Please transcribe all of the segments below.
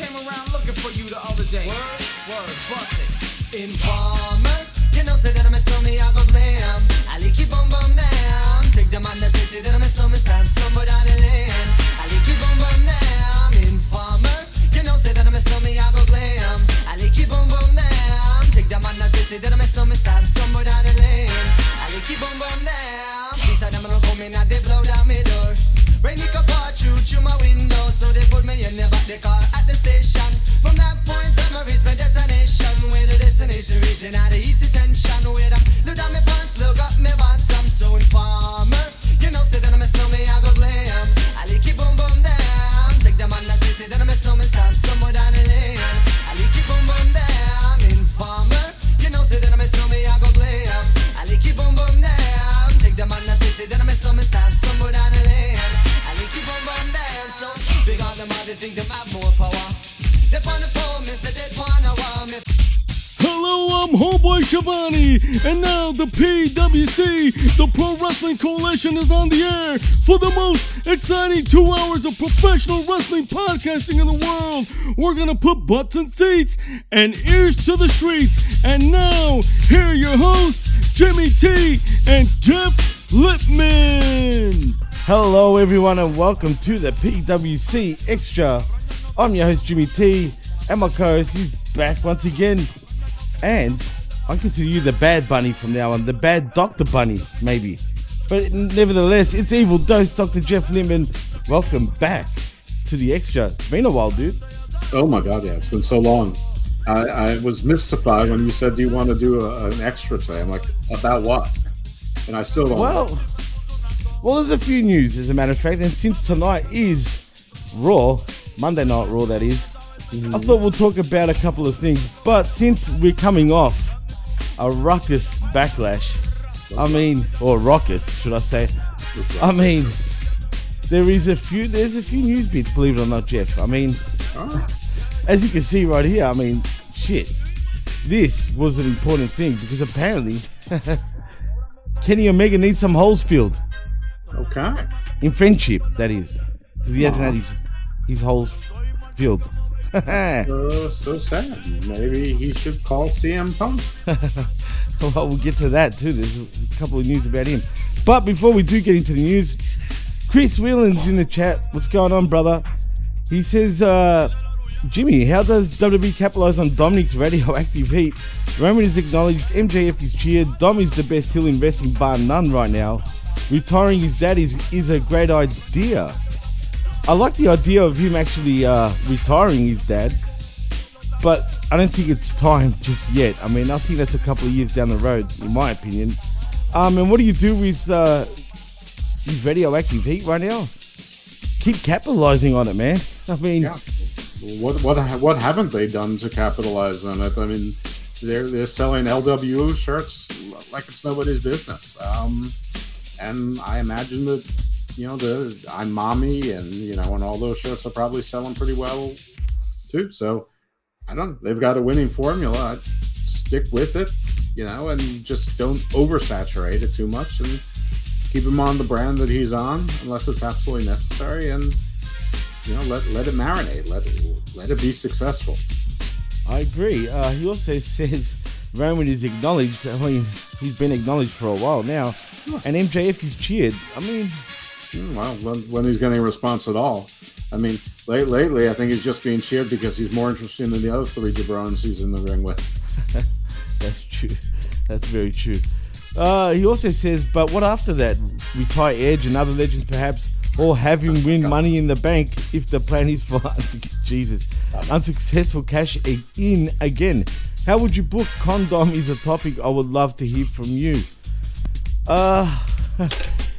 came around looking for you the other day. Word, word, bust it. Informer, you know, say that I'm a snowman, I go glam. I like you bum bum down. Take the man that say, say that I'm a snowman, stab somebody down the lane. I like you bum bum down. Informer, you know, say that I'm a snowman, I go glam. I like you bum bum down. Take the man that say, say that I'm a snowman, stab somebody down the lane. I like you bum bum down. These are them don't come in and they blow down my through through my window, so they put me in the back the car at the station. From that point I reached my destination. Where the destination reaching out the east detention. Where I look down my pants, look up my bottom. So informer, you know, say that I'm a snowman, I go. Take say, say that I'm stab somewhere down the lane. Informer, you know, say that I'm I go. Take say, say that I'm stab somewhere down. Hello, I'm Homeboy Shivani, and now the PWC, the Pro Wrestling Coalition, is on the air for the most exciting two hours of professional wrestling podcasting in the world. We're gonna put butts in seats and ears to the streets. And now, here are your hosts, Jimmy T and Jeff Lippman. Hello, everyone, and welcome to the PWC Extra. I'm your host, Jimmy T, and my co host is back once again. And I consider you the bad bunny from now on, the bad Dr. Bunny, maybe. But nevertheless, it's Evil Dose, Dr. Jeff Lippman. Welcome back to the Extra. It's been a while, dude. Oh my god, yeah, it's been so long. I, I was mystified when you said, "Do you want to do a, an extra today?" I'm like, "About what?" And I still don't. know. Well, there's a few news, as a matter of fact, and since tonight is Raw, Monday Night Raw, that is, I mm. thought we'll talk about a couple of things. But since we're coming off a ruckus backlash, I mean, or raucous, should I say? I mean, there is a few. There's a few news bits, believe it or not, Jeff. I mean, ah. as you can see right here, I mean, shit. This was an important thing because apparently Kenny Omega needs some holes filled okay. in friendship. That is because he hasn't had his his holes filled. So, so sad. Maybe he should call CM Punk. well, we'll get to that too. There's a couple of news about him. But before we do get into the news, Chris Whelan's in the chat. What's going on, brother? He says, uh, Jimmy, how does WWE capitalize on Dominic's radioactive heat? Roman is acknowledged, MJF is cheered, Dom is the best heel in wrestling bar none right now. Retiring his dad is, is a great idea. I like the idea of him actually uh, retiring his dad, but I don't think it's time just yet. I mean, I think that's a couple of years down the road, in my opinion. Um, and what do you do with uh, his radioactive heat right now? Keep capitalizing on it, man. I mean, what what what haven't they done to capitalize on it? I mean, they're they're selling LWO shirts like it's nobody's business. Um, and I imagine that you know the I'm mommy and you know and all those shirts are probably selling pretty well too. So I don't. They've got a winning formula. I'd stick with it, you know, and just don't oversaturate it too much and keep him on the brand that he's on unless it's absolutely necessary and you know let let it marinate let it let it be successful I agree. Uh, he also says Roman is acknowledged. I mean, he's been acknowledged for a while now, and MJF is cheered. I mean, Hmm, well when, when he's getting a response at all i mean late, lately i think he's just being cheered because he's more interesting than the other three jabrons he's in the ring with that's true. That's very true. Uh, he also says, but what after that? Retire Edge and other legends, perhaps, or have him win Money in the Bank if the plan is for Jesus unsuccessful cash in again. How would you book? Condom is a topic I would love to hear from you. Uh,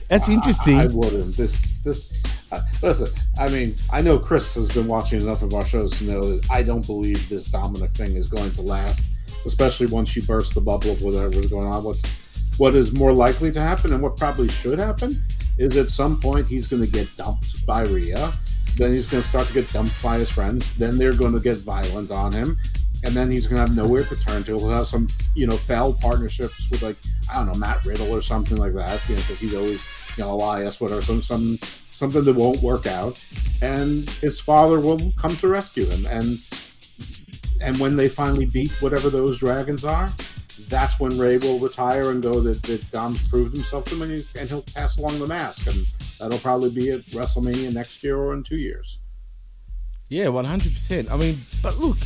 that's interesting. I, I wouldn't. This this. Uh, listen, I mean, I know Chris has been watching enough of our shows to know that I don't believe this Dominic thing is going to last, especially once you burst the bubble of whatever's going on. What's what is more likely to happen, and what probably should happen, is at some point he's going to get dumped by Rhea. Then he's going to start to get dumped by his friends. Then they're going to get violent on him, and then he's to have nowhere to turn to. He'll have some, you know, failed partnerships with like I don't know Matt Riddle or something like that, you know, because he's always you know Elias, whatever, some some something that won't work out, and his father will come to rescue him, and and when they finally beat whatever those dragons are, that's when Rey will retire and go that, that Dom's proved himself to him, and, and he'll pass along the mask, and that'll probably be at WrestleMania next year or in two years. Yeah, one hundred percent. I mean, but look,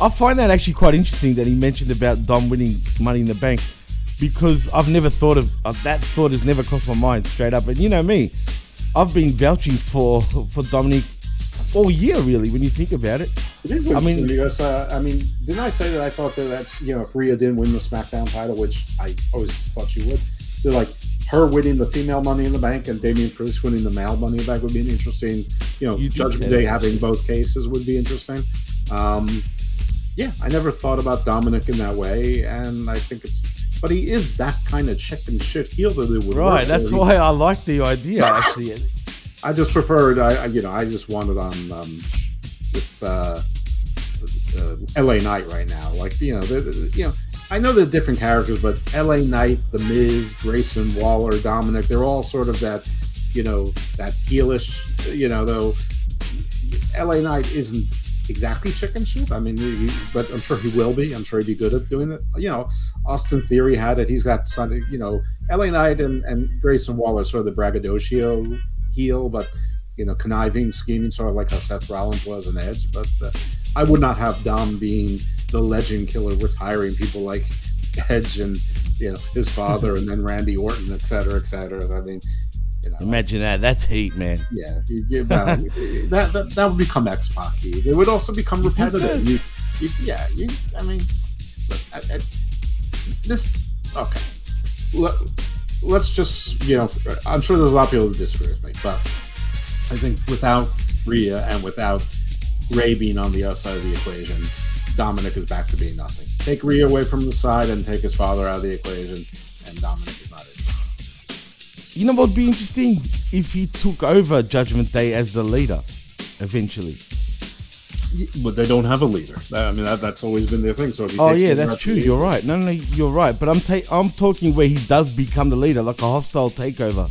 I find that actually quite interesting that he mentioned about Dom winning Money in the Bank because I've never thought of uh, that. Thought has never crossed my mind straight up. And you know me, I've been vouching for for Dominic all year, really. When you think about it, It is I mean- because uh, I mean, didn't I say that I thought that that's you know if Rhea didn't win the SmackDown title, which I always thought she would, they're like her winning the female Money in the Bank and Damian Priest winning the male Money in the Bank would be an interesting. You know, You Judgment Day having both cases would be interesting. Um, yeah, I never thought about Dominic in that way, and I think it's. But he is that kind of chicken shit heel that it would work right? That's why I like the idea. Actually, I just preferred, I I- you know, I just wanted on um, with uh, uh, L.A. Knight right now. Like, you know, the, the- you know, I know they're different characters, but L.A. Knight, The Miz, Grayson Waller, Dominic, they're all sort of that, you know, that heelish, you know, though L.A. Knight isn't exactly chicken shit. I mean, he, he- but I'm sure he will be. I'm sure he'd be good at doing it. You know, Austin Theory had it. He's got some, you know, L.A. Knight and, and Grayson Waller sort of the braggadocio heel, but you know, conniving, scheming, sort of like how Seth Rollins was an Edge. But uh, I would not have Dom being the legend killer, retiring people like Edge and you know his father, and then Randy Orton, et cetera, et cetera. I mean, you know, imagine that. That's heat, man. yeah, you give that, that, that that would become X Pac. It would also become You think so? repetitive. You, you, yeah, you. I mean, look, I, I, this okay. Let, let's just you know. I'm sure there's a lot of people who disagree with me, but I think without Rhea and without Rey being on the other side of the equation, Dominic is back to being nothing. Take Rhea away from the side and take his father out of the equation, and Dominic is not it. You know what would be interesting if he took over Judgment Day as the leader eventually. But they don't have a leader. I mean, that, that's always been their thing. So if he Oh yeah, that's true. leader- You're right. No, no, you're right. But I'm ta- I'm talking where he does become the leader, like a hostile takeover.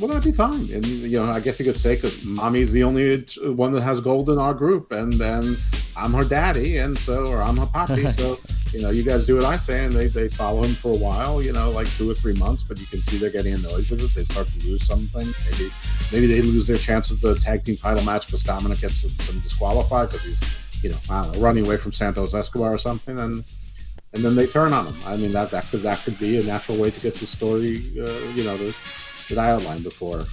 Well, that'd be fine. And you know, I guess you could say because mommy's the only one that has gold in our group, and then I'm her daddy, and so or I'm her papi. so you know, you guys do what I say, and they they follow him for a while. You know, like two or three months, but you can see they're getting annoyed with it. They start to lose something. Maybe maybe they lose their chance of the tag team title match because Dominic gets them disqualified because he's you know know running away from Santos Escobar or something, and and then they turn on him. I mean that that could that could be a natural way to get the story, uh, you know, the, that I outlined before.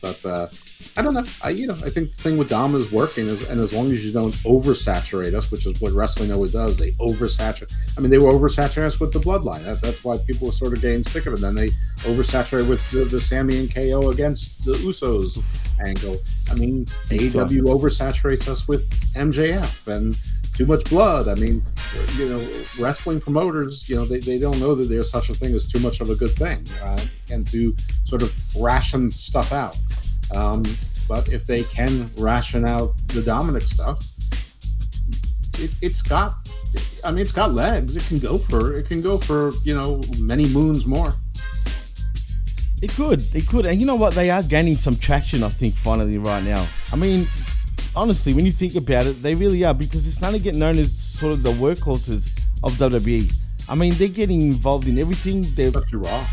But uh, I don't know. I you know I think the thing with Dom is working, is, and as long as you don't oversaturate us, which is what wrestling always does, they oversaturate. I mean, they were oversaturating us with the Bloodline. That, that's why people were sort of getting sick of it. Then they oversaturate with the, the Sami and KO against the Usos, angle. I mean, AEW oversaturates us with MJF and too much blood. I mean, you know, wrestling promoters, you know, they, they don't know that there's such a thing as too much of a good thing, uh, and to sort of ration stuff out. Um, but if they can ration out the Dominic stuff, it, it's got, I mean, it's got legs. It can go for, it can go for, you know, many moons more. It could, it could, and you know what? They are gaining some traction. I think finally right now. I mean, honestly, when you think about it, they really are because they're starting to get known as sort of the workhorses of WWE. I mean, they're getting involved in everything. They're Especially Raw.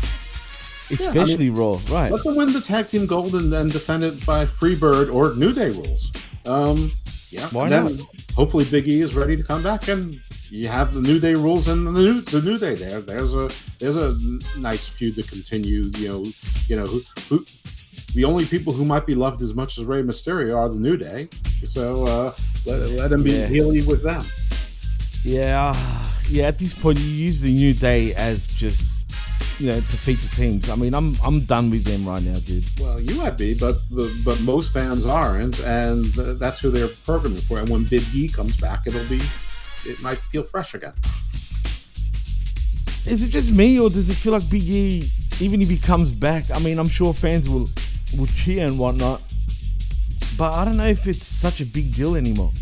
Especially Raw, right? Let them win the tag team gold and then defend it by Freebird or New Day rules. Um, yeah, Why and not? hopefully Big E is ready to come back, and you have the New Day rules and the new the New Day there. There's a there's a nice feud to continue. You know, you know who, who the only people who might be loved as much as Rey Mysterio are the New Day. So uh, let, let him be Yeah. healy with them. Yeah, yeah. At this point, you use the New Day as just you know defeat the teams. I mean, I'm I'm done with them right now, dude. Well, you might be, but the, but most fans aren't, and that's who they're programming for. And when Big E comes back, it'll be it might feel fresh again. Is it just me, or does it feel like Big E, even if he comes back? I mean, I'm sure fans will will cheer and whatnot, but I don't know if it's such a big deal anymore.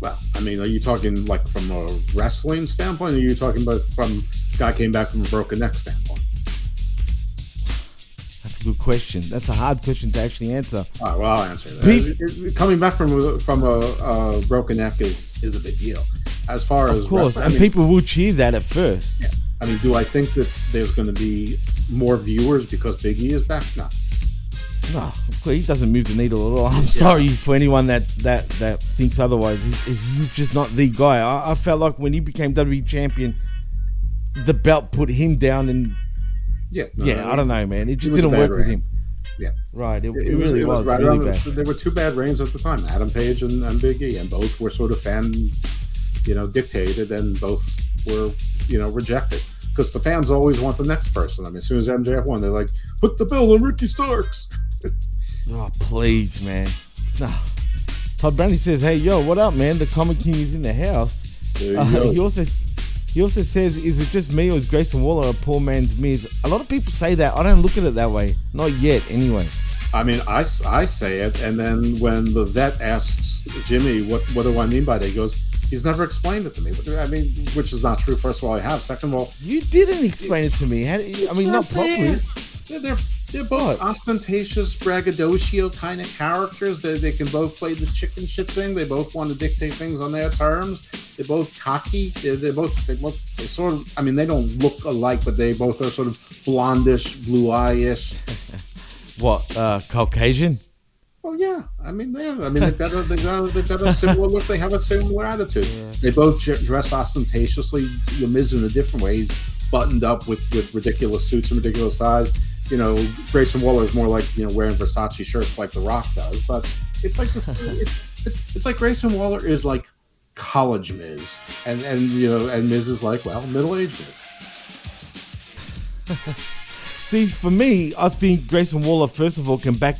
Well, I mean, are you talking like from a wrestling standpoint, or are you talking about from guy came back from a broken neck standpoint? That's a good question. That's a hard question to actually answer. All right, well, I'll answer that. Coming back from a, from a, a broken neck is is a big deal. As far as Of course, wrestling- I and mean, people will cheer that at first. yeah. I mean, do I think that there's going to be more viewers because Big E is back? No. No, he doesn't move the needle at all. I'm sorry for anyone that that that thinks otherwise. He's, he's just not the guy. I, I felt like when he became WWE champion, the belt put him down, and Yeah. no, yeah, I don't know, man. It just didn't work with him. Yeah. Right, it, it, It was, really was was, right really bad. There were two bad reigns at the time, Adam Page and, and Big E, and both were sort of fan, you know, dictated, and both were, you know, rejected. Because the fans always want the next person. I mean, as soon as MJF won, they're like, put the belt on Ricky Starks. Oh, please, man. No. Todd Brandy says, "Hey, yo, what up, man? The Comic King is in the house." There you Uh, go. he also he also says, "Is it just me or is Grayson Waller a poor man's Miz?" A lot of people say that. I don't look at it that way. Not yet, anyway. I mean, I, I say it, and then when the vet asks Jimmy, what, what do I mean by that? He goes, he's never explained it to me. I mean, which is not true. First of all, I have. Second of all, You didn't explain it to me. How, I mean, not right properly. there. They're, they're, both ostentatious braggadocio kind of characters. They, they can both play the chicken shit thing. They both want to dictate things on their terms. They're both cocky. They're, they're both they both they sort of. I mean, they don't look alike, but they both are sort of blondish, blue eye-ish. What? Uh, Caucasian? Well, yeah. I mean, they. I mean, they've got a, they've got they've got a similar look. They have a similar attitude. They both j- dress ostentatiously. You Miz in a different way. He's buttoned up with with ridiculous suits and ridiculous ties. You know, Grayson Waller is more like you know wearing Versace shirts like The Rock does. But it's like this. it's, it's it's like Grayson Waller is like college Miz, and and you know, and Miz is like well middle aged Miz. See, for me, I think Grayson Waller, first of all, can back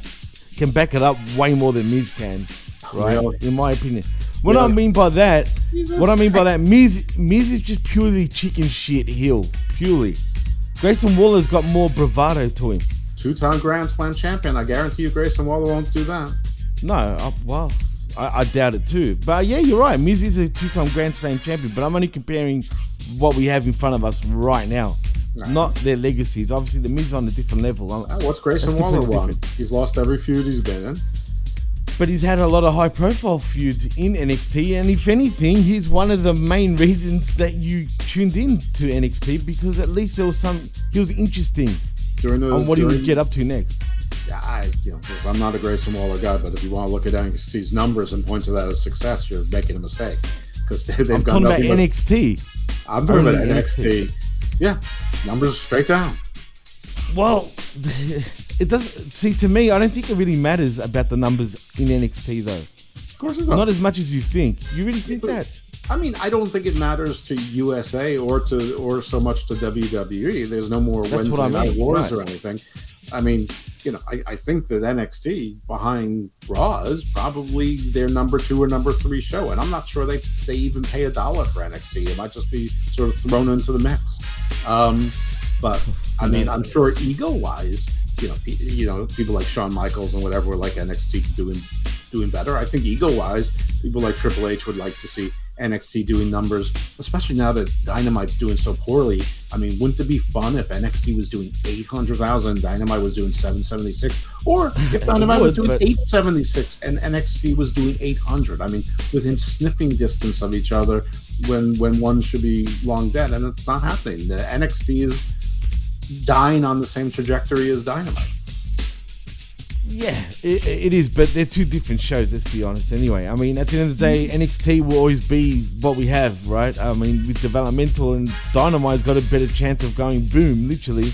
can back it up way more than Miz can. Right, Really? in my opinion. What I mean by that, a what I mean by that, Miz Miz is just purely chicken shit heel, purely. Grayson Waller's got more bravado to him. Two time Grand Slam champion. I guarantee you, Grayson Waller won't do that. No, I, well, I, I doubt it too. But yeah, you're right. Miz is a two-time Grand Slam champion, but I'm only comparing what we have in front of us right now, not their legacies. Obviously, the Miz on a different level. What's Grayson Waller won? different. He's lost every feud he's been in. But he's had a lot of high-profile feuds in NXT, and if anything, he's one of the main reasons that you tuned in to NXT because at least there was some. He was interesting During the on what he during, would get up to next. Yeah, I, you know, I'm not a Grayson Waller guy, but if you want to look at NXT's numbers and point to that as success, you're making a mistake because they, they've I'm got talking about NXT. I'm talking about Only NXT. Yeah, numbers straight down. Well, it doesn't. See, to me, I don't think it really matters about the numbers in NXT though. Of course it does. Not as much as you think. You really think that? I mean, I don't think it matters to USA or to or so much to WWE. There's no more That's Wednesday I night mean, wars right. or anything. I mean, you know, I, I think that NXT behind Raw is probably their number two or number three show, and I'm not sure they they even pay a dollar for NXT. It might just be sort of thrown into the mix. Um, but I mean, I'm sure ego wise, you know, you know, people like Shawn Michaels and whatever would like NXT doing doing better. I think ego wise, people like Triple H would like to see NXT doing numbers, especially now that Dynamite's doing so poorly. I mean, wouldn't it be fun if NXT was doing 800,000, Dynamite was doing 776? Or if Dynamite was doing but- 876 and NXT was doing 800? I mean, within sniffing distance of each other when when one should be long dead, and it's not happening. The NXT is dying on the same trajectory as Dynamite. Yeah, it, it is, but they're two different shows. Let's be honest. Anyway, I mean, at the end of the day, mm. NXT will always be what we have, right? I mean, with developmental and Dynamite's got a better chance of going boom, literally,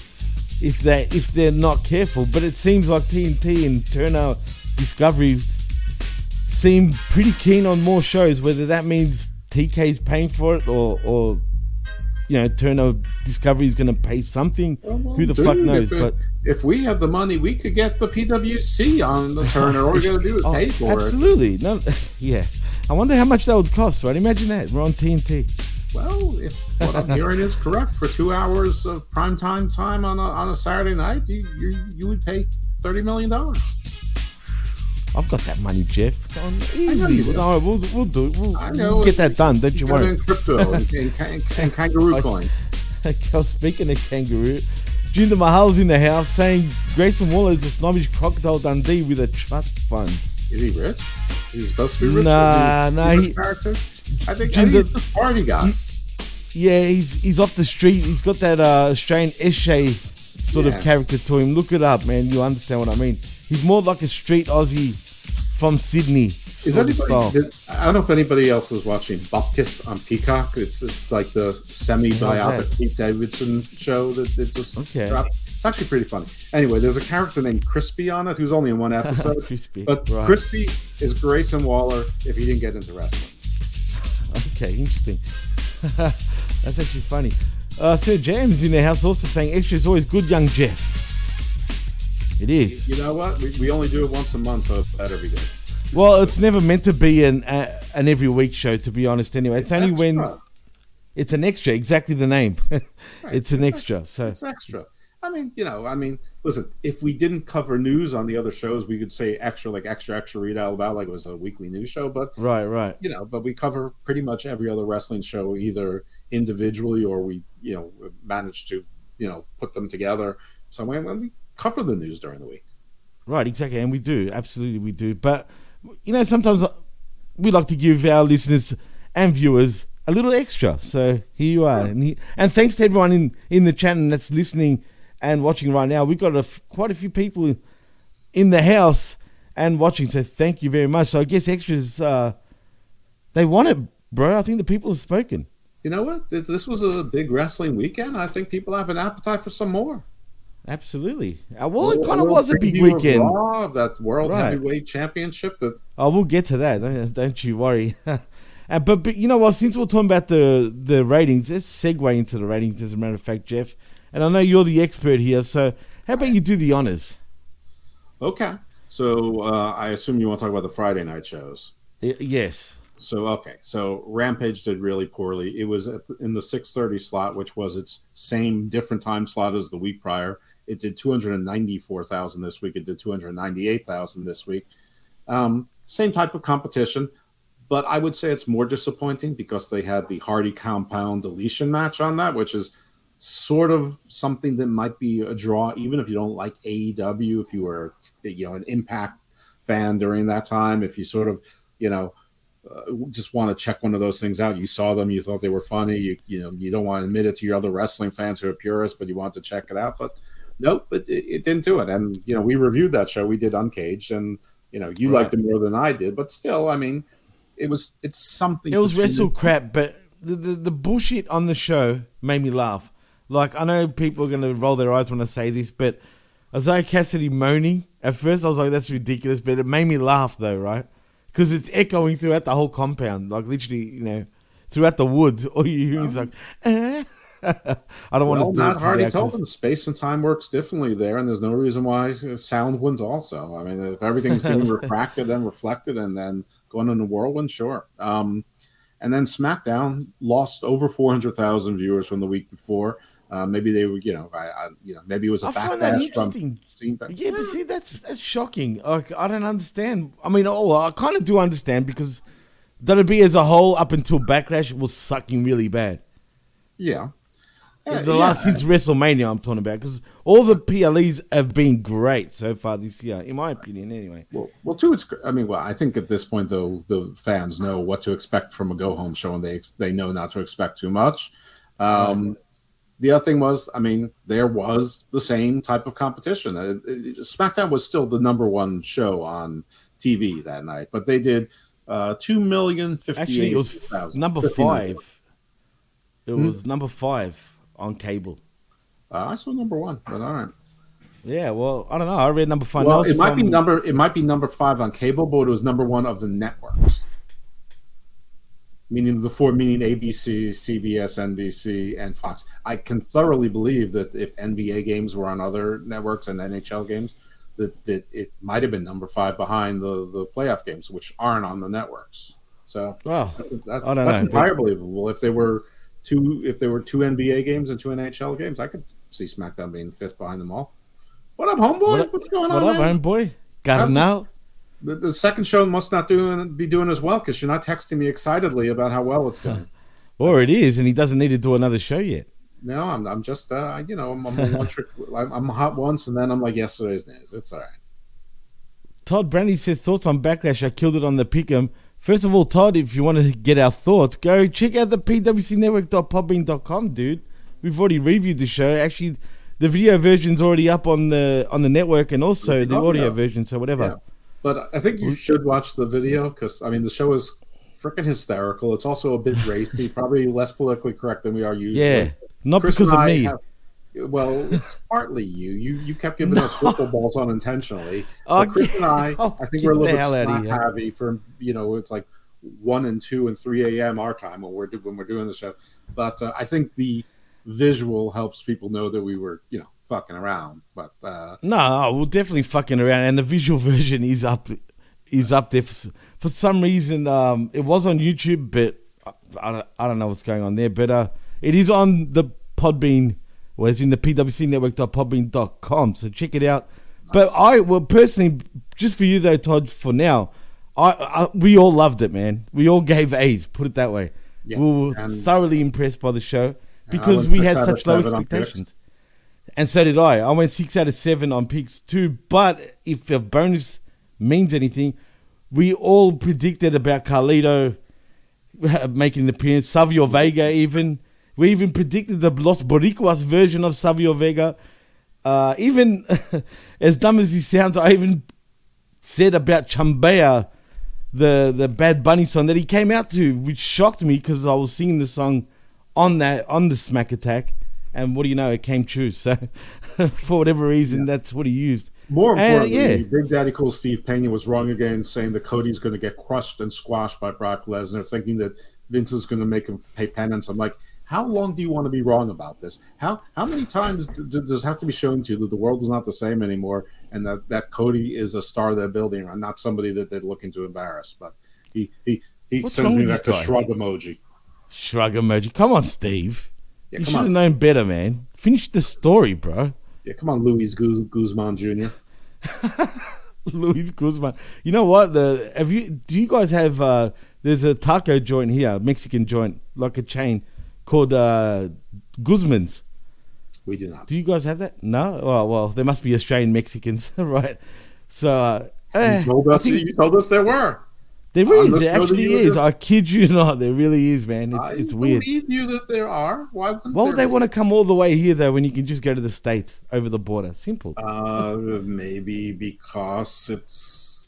if they if they're not careful. But it seems like TNT and Turner Discovery seem pretty keen on more shows. Whether that means TK's paying for it or or you know Turner Discovery is going to pay something. Who the Dude, fuck knows? If, But if we had the money, we could get the PWC on the Turner. All we got to do is Oh, pay for it. absolutely. No, yeah. I wonder how much that would cost, right? Imagine that. We're on TNT. Well, if what I'm hearing is correct, for two hours of prime time time on a, on a Saturday night, you you, you would pay thirty million dollars. I've got that money, Jeff. I know you Easy. No, we'll, we'll do it. We'll, I we'll get that done. Don't you worry. in crypto and, and, and, kangaroo coin. Okay, speaking of kangaroo, Jinder Mahal's in the house saying Grayson Waller is a snobbish crocodile Dundee with a trust fund. Is he rich? He's supposed to be rich. Nah, he nah, he- character. I think, I think he's the party guy. Yeah, he's he's off the street. He's got that uh, Australian Eshe sort Yeah. of character to him. Look it up, man. You understand what I mean? He's more like a straight Aussie from Sydney. Is sort of style. anybody? I don't know if anybody else is watching Bupkis on Peacock. It's it's like the semi biopic? Pete Davidson show that, that just Okay. dropped. It's actually pretty funny. Anyway, there's a character named Crispy on it who's only in one episode. Crispy, But right. Crispy is Grayson Waller if he didn't get into wrestling. Okay, interesting. That's actually funny. Uh, Sir James in the house also saying extra is always good, young Jeff. It is. You know what? We, we only do it once a month, so it better be good. Well, it's never meant to be an uh, an every week show, to be honest. Anyway, it's only when it's an extra. Exactly the name. it's an extra. So It's extra. I mean, you know, I mean, listen, if we didn't cover news on the other shows, we could say extra, like extra, extra read out about like it was a weekly news show. But right, right. you know, but we cover pretty much every other wrestling show either individually or we, you know, manage to, you know, put them together. So when, when we cover the news during the week. Right, exactly, and we do absolutely we do. But you know, sometimes we like to give our listeners and viewers a little extra. So here you are, and, he, and thanks to everyone in in the chat and that's listening and watching right now. We've got a f- quite a few people in, in the house and watching. So thank you very much. So I guess extras uh, they want it, bro. I think the people have spoken. You know what? This was a big wrestling weekend. I think people have an appetite for some more. Absolutely. Uh, well, it kind of was a big weekend. Raw, that World Right. Heavyweight Championship that Oh, we'll get to that. Don't, don't you worry. Uh, but, but you know what? Since we're talking about the the ratings, let's segue into the ratings. As a matter of fact, Jeff, and I know you're the expert here, so how about you do the honors? Okay. So uh, I assume you want to talk about the Friday night shows. Y- yes. So okay. So Rampage did really poorly. It was at the, in the 6:30 slot, which was its same different time slot as the week prior. It did 294,000 this week. It did 298,000 this week. Um, same type of competition, but I would say it's more disappointing because they had the Hardy Compound deletion match on that, which is sort of something that might be a draw, even if you don't like AEW. If you were, you know, an Impact fan during that time, if you sort of, you know, uh, just want to check one of those things out. You saw them, you thought they were funny. You, you know, you don't want to admit it to your other wrestling fans who are purists, but you want to check it out. But nope, it, it, it didn't do it. And you know, we reviewed that show. We did Uncaged, and you know, you Right. liked it more than I did. But still, I mean, it was it's something. It was wrestle crap, but the, the the bullshit on the show made me laugh. Like I know people are gonna roll their eyes when I say this, but Isiah Kassidy moaning at first, I was like, "That's ridiculous," but it made me laugh though, right? Because it's echoing throughout the whole compound, like literally, you know, throughout the woods. All you hear is like, eh. I don't Well, want to do it Matt to Hardy the told actors. them space and time works differently there, and there's no reason why sound wouldn't also. I mean, if everything's being refracted and reflected and then going in the whirlwind, sure. Um, and then SmackDown lost over 400,000 viewers from the week before. Uh, maybe they were, you know, I, I, you know, maybe it was a I find that backlash from interesting. seeing. Yeah, but see, that's that's shocking. Like, I don't understand. I mean, oh, I kind of do understand because WWE as a whole, up until Backlash, was sucking really bad. Yeah. Uh, the yeah. last since WrestleMania, I'm talking about because all the PLEs have been great so far this year, in my opinion. Anyway, Well, well, too. It's. I mean, well, I think at this point, though, the fans know what to expect from a go home show, and they they know not to expect too much. Um, The other thing was, I mean, there was the same type of competition. Uh, it- SmackDown was still the number one show on TV that night, but they did uh, two million fifty. actually, it was f- number five. It Hmm? was number five on cable. Uh, I saw number one, but all right. Yeah, well, I don't know. I read number five. Well, it might be number. It might be number five on cable, but it was number one of the networks. Meaning the four, meaning ABC, CBS, NBC, and Fox. I can thoroughly believe that if NBA games were on other networks and NHL games, that, that it might have been number five behind the, the playoff games, which aren't on the networks. So Wow. that's, that, I don't that's know. entirely believable. If they were two, if there were two NBA games and two NHL games, I could see SmackDown being fifth behind them all. What up, homeboy? What up- What's going What on? What up, man? homeboy? Got it now? The, the second show must not doing be doing as well because you're not texting me excitedly about how well it's doing. Or it is, and he doesn't need to do another show yet. no, I'm, I'm just uh, you know I'm, I'm one trick. I'm, I'm hot once and then I'm like yesterday's news. It's all right. Todd Brandy says thoughts on Backlash. I killed it on the pick'em. First of all, Todd, if you want to get our thoughts, go check out the pwcnetwork.podbean.com, dude. We've already reviewed the show. Actually, the video version's already up on the on the network and also the Oh, audio yeah. version. So whatever. Yeah. But I think you mm. should watch the video because I mean the show is freaking hysterical. It's also a bit racy, probably less politically correct than we are usually. Yeah, not Chris because of me. have- well, it's partly you. You you kept giving us football balls unintentionally. Oh, But Chris and I, oh, I think we're a little bit heavy for you know it's like one and two and three a.m. our time when we're do- when we're doing the show. But uh, I think the visual helps people know that we were you know fucking around. But uh, No, no, we're definitely fucking around, and the visual version is up, is up there. For, for some reason, um, it was on YouTube, but I, I, don't, I don't know what's going on there. But uh, it is on the Podbean, or it's in the pwcnetwork.podbean.com. So check it out. But I, well, personally, just for you though, Todd, for now, I, I we all loved it, man. We all gave A's. Put it that way. Yeah, we were thoroughly impressed by the show because we had such low seven on picks. expectations. And so did I. I went six out of seven on picks too. But if a bonus means anything, we all predicted about Carlito uh, making an appearance. Savio Vega even. We even predicted the Los Boricuas version of Savio Vega. Uh, even as dumb as he sounds, I even said about Chambea, the the Bad Bunny song that he came out to, which shocked me because I was singing the song on that on the Smack Attack, and what do you know, it came true. So for whatever reason, that's what he used. More importantly, yeah. Big Daddy Cool Steve Pena was wrong again, saying that Cody's going to get crushed and squashed by Brock Lesnar, thinking that Vince is going to make him pay penance. I'm like, how long do you want to be wrong about this? How how many times does it have to be shown to you that the world is not the same anymore, and that, that Cody is a star they're building around, not somebody that they're looking to embarrass? But he he he What's sends me that this shrug emoji. Shrug emoji. Come on, Steve. Yeah, you should have on. known better, man. Finish the story, bro. Yeah, come on, Luis Gu- Guzman Jr. Luis Guzman. You know what? The have you? Do you guys have? uh There's a taco joint here, Mexican joint, like a chain, called uh Guzman's. We do not. Do you guys have that? No. Well, well, there must be Australian Mexicans, right? So uh, You told us. think You told us there were. there is. There actually is. doing. I kid you not. There really is, man. It's I it's weird. believe you that there are. Why wouldn't Why would they be? want to come all the way here though when you can just go to the states over the border? Simple. Uh, maybe because it's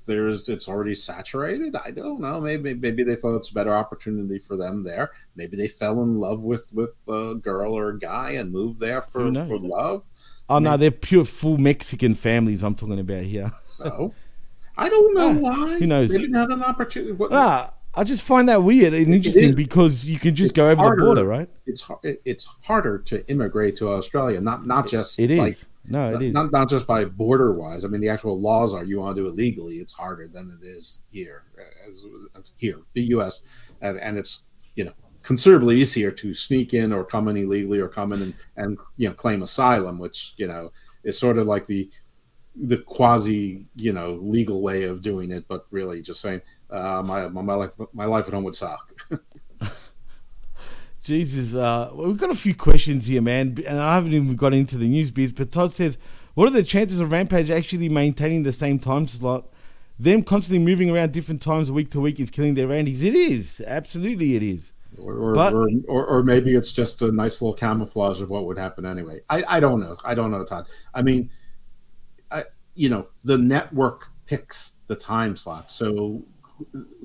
there's it's already saturated. I don't know. Maybe maybe they thought it's a better opportunity for them there. Maybe they fell in love with with a girl or a guy and moved there for for love. oh no, they're pure full Mexican families. I'm talking about here. So I don't know Ah, why. who knows? They didn't have an opportunity. What, Ah, I just find that weird and interesting because you can just It's go over harder- the border, right? It's it's harder to immigrate to Australia, not not just It is. like no, it is. not not just by border wise. I mean, the actual laws are you want to do it legally, it's harder than it is here, uh, as uh, here the U.S. and and it's you know considerably easier to sneak in or come in illegally or come in and, and you know claim asylum, which you know is sort of like the the quasi you know legal way of doing it, but really just saying uh, my, my my life my life at home would suck. Jesus, uh, well, we've got a few questions here, man, and I haven't even got into the news bits. But Todd says, "What are the chances of Rampage actually maintaining the same time slot? Them constantly moving around different times week to week is killing their Randies. It is, absolutely, it is. or or, But- or, or or maybe it's just a nice little camouflage of what would happen anyway. I, I don't know. I don't know, Todd. I mean, I you know the network picks the time slot, so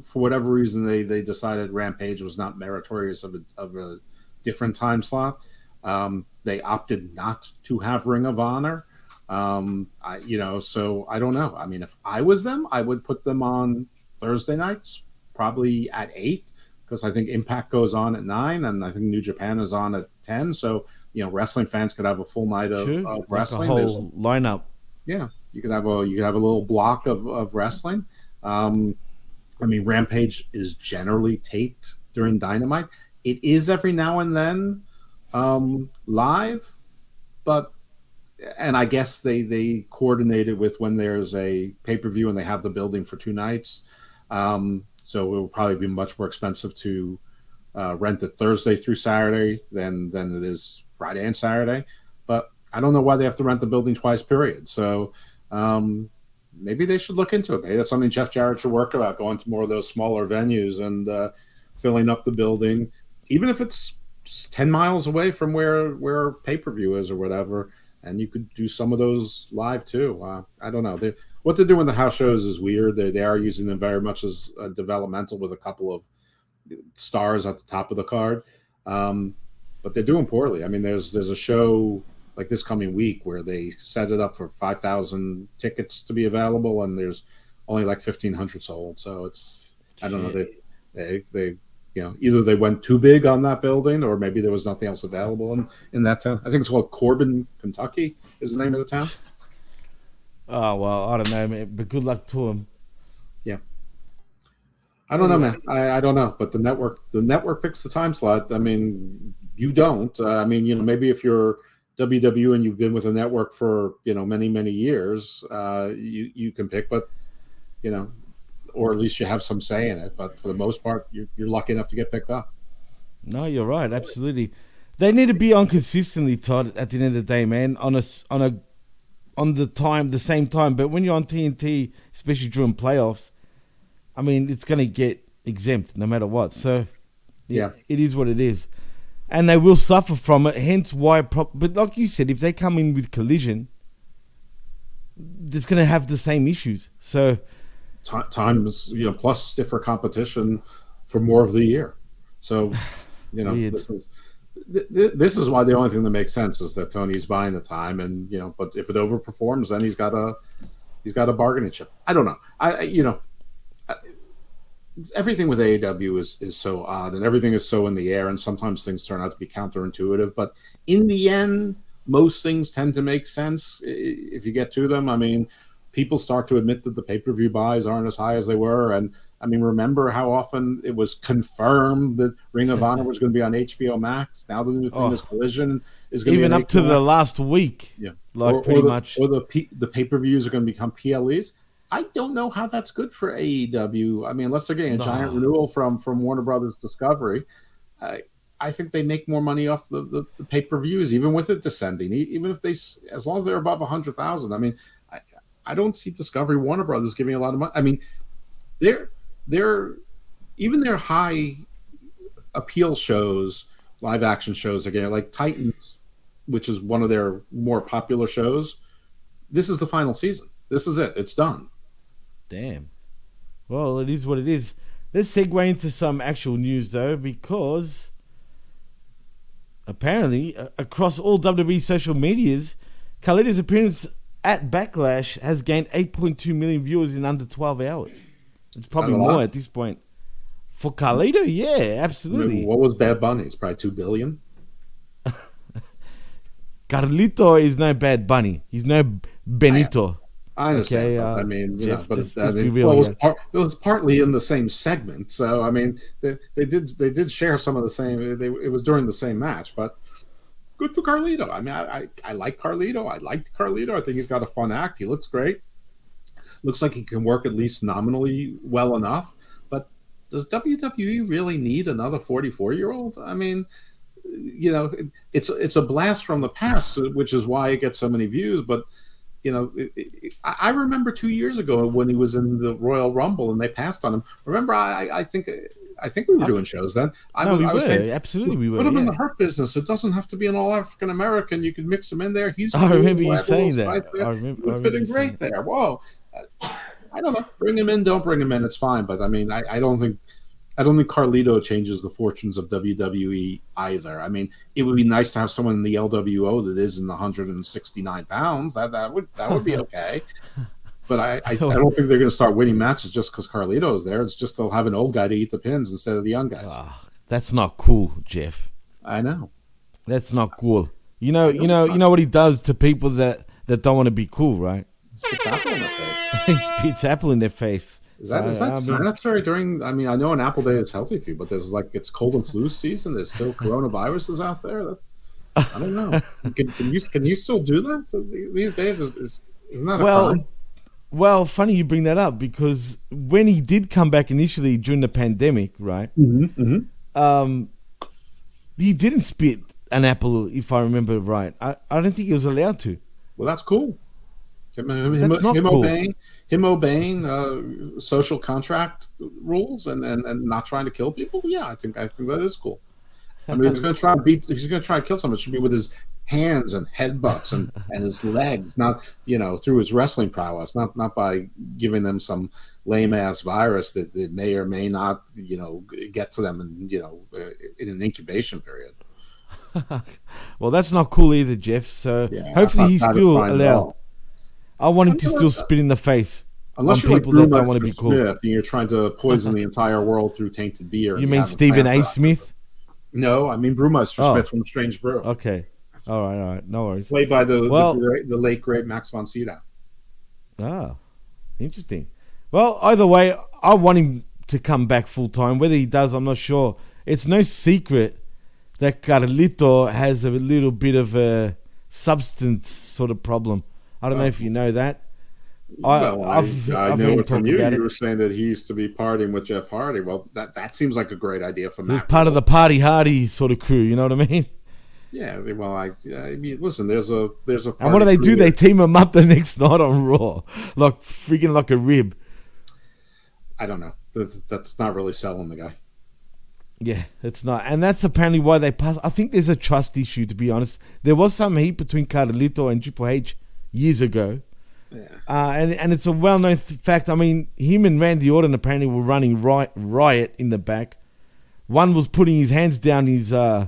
for whatever reason they they decided Rampage was not meritorious of a, of a different time slot. Um, they opted not to have Ring of Honor. Um, I you know so I don't know. I mean, if I was them, I would put them on Thursday nights, probably at eight because I think Impact goes on at nine, and I think New Japan is on at ten. So you know, wrestling fans could have a full night of, Sure, of like a wrestling. There's- whole lineup. yeah, you could have a you could have a little block of, of wrestling. Um, I mean, Rampage is generally taped during Dynamite. It is every now and then um, live, but and I guess they they coordinate it with when there's a pay per view and they have the building for two nights. Um, so it will probably be much more expensive to uh, rent it Thursday through Saturday than than it is Friday and Saturday. But I don't know why they have to rent the building twice. Period. So um, maybe they should look into it. Maybe that's something Jeff Jarrett should work about going to more of those smaller venues and uh, filling up the building, even if it's ten miles away from where where pay per view is or whatever. And you could do some of those live too. Uh, I don't know. They, what they're doing the house shows is weird. They, they are using them very much as developmental with a couple of stars at the top of the card. Um, but they're doing poorly. I mean, there's there's a show like this coming week where they set it up for five thousand tickets to be available, and there's only like fifteen hundred sold. So it's I don't know they they they you know either they went too big on that building or maybe there was nothing else available in in that town. I think it's called Corbin, Kentucky, is the name of the town. Oh well, I don't know, man. But good luck to him. Yeah, I don't know, man. I, I don't know, but the network the network picks the time slot. I mean, you don't. Uh, I mean, you know, maybe if you're WW and you've been with a network for you know many many years, uh, you you can pick, but you know, or at least you have some say in it. But for the most part, you're, you're lucky enough to get picked up. No, you're right. Absolutely. They need to be on consistently, Todd. At the end of the day, man, on a on a on the time, the same time. But when you're on TNT, especially during playoffs, I mean, it's going to get exempt no matter what. So, it- Yeah. it is what it is, and they will suffer from it. Hence, why. Pro- but like you said, if they come in with collision, it's going to have the same issues. So, Ti times you know plus stiffer competition for more of the year. So you know Weird. this is th- th- this is why the only thing that makes sense is that Tony's buying the time, and you know, but if it overperforms, then he's got a he's got a bargaining chip. I don't know. I- you know. Everything with AEW is, is so odd and everything is so in the air, and sometimes things turn out to be counterintuitive. But in the end, most things tend to make sense if you get to them. I mean, people start to admit that the pay per view buys aren't as high as they were. And I mean, remember how often it was confirmed that Ring of Honor was going to be on HBO Max? Now the new thing Oh. is Collision is going to even be on up to the last week, yeah, like or, pretty or the, much. or the P, the pay per views are going to become PLEs. I don't know how that's good for AEW. I mean, unless they're getting a giant No. renewal from from Warner Brothers Discovery, I I think they make more money off the, the, the pay per views, even with it descending. Even if they, as long as they're above a hundred thousand. I mean, I I don't see Discovery Warner Brothers giving a lot of money. I mean, they're they're even their high appeal shows, live action shows again, like Titans, which is one of their more popular shows. This is the final season. This is it. It's done. Damn. Well, it is what it is. Let's segue into some actual news though, because apparently uh, across all WWE social medias, Carlito's appearance at Backlash has gained 8.2 million viewers in under 12 hours. It's probably more lot? at this point. For Carlito, yeah, absolutely. what was Bad Bunny? It's probably two billion. Carlito is no Bad Bunny. He's no Benito. I understand. Okay, uh, I mean, you Jeff, know, but let's- I mean, well, it, was par- it was partly in the same segment. So I mean, they, they did they did share some of the same. They, it was during the same match, but good for Carlito. I mean, I, I I like Carlito. I liked Carlito. I think he's got a fun act. He looks great. Looks like he can work at least nominally well enough. But does WWE really need another forty four year old? I mean, you know, it, it's it's a blast from the past, which is why it gets so many views. But you know, it, it, I I remember two years ago when he was in the Royal Rumble and they passed on him. Remember, I, I think I think we were doing shows then. I, No, was- we I was were. saying, Absolutely, we were. Put him in the hurt business. It doesn't have to be an all African American. You can mix him in there. He's. I remember you saying that. I remember- would I fit remember in great there. Whoa. I don't know. Bring him in. Don't bring him in. It's fine. But I mean, I, I don't think. I don't think Carlito changes the fortunes of WWE either. I mean, it would be nice to have someone in the LWO that is in the 169 pounds. That that would that would be okay. But I, I, I don't think they're going to start winning matches just because Carlito is there. It's just they'll have an old guy to eat the pins instead of the young guys. Ah, that's not cool, Jeff. I know. That's not cool. You know, you know, you know what he does to people that that don't want to be cool, right? Spits apple in their face. he spits apple in their face. Is that, is that mean- sanitary during? I mean, I know an apple day is healthy for you, but there's like it's cold and flu season. There's still coronaviruses out there. That, I don't know. Can, can you can you still do that So these days? Is, is isn't that a well, crime? well, funny you bring that up because when he did come back initially during the pandemic, right? Mm-hmm, Um, he didn't spit an apple, if I remember right. I, I don't think he was allowed to. Well, that's cool. Him, him, him, That's not cool. obeying him obeying uh, social contract rules and, and, and not trying to kill people. Yeah, I think I think that is cool. I mean, if he's going to try and beat, if he's going to try and kill someone, it should be with his hands and headbutts and, and his legs, not you know through his wrestling prowess, not not by giving them some lame ass virus that, that may or may not you know get to them and you know uh, in an incubation period. Well, that's not cool either, Jeff. So Yeah, hopefully he's still allowed. I want him to still it's- spit in the face Unless on you're like people that don't want to be cool. Smith and you're trying to poison the entire world through tainted beer. and You mean Stephen A. Smith? No, I mean Brewmaster Oh. Smith from Strange Brew, Okay. All right, all right. No worries. played by the Well- the, great, the late great Max von Sydow. Ah, interesting. Well, either way, I want him to come back full time. Whether he does, I'm not sure. It's no secret that Carlito has a little bit of a substance sort of problem. I don't know if you know that. I, well, I, I've, I I've know heard him it from you. You it. were saying that he used to be partying with Jeff Hardy. Well, that that seems like a great idea for Matt. part of the Party Hardy sort of crew. You know what I mean? yeah. Well, I, I mean, listen. There's a there's a. And what do they do? crew They team him up the next night on Raw, like freaking like a rib. I don't know. That's not really selling the guy. Yeah, it's not, and that's apparently why they pass. I think there's a trust issue, to be honest. There was some heat between Carlito and Triple H years ago, Yeah. uh, and and it's a well-known th- fact. I mean, him and Randy Orton apparently were running riot, riot in the back. One was putting his hands down his uh,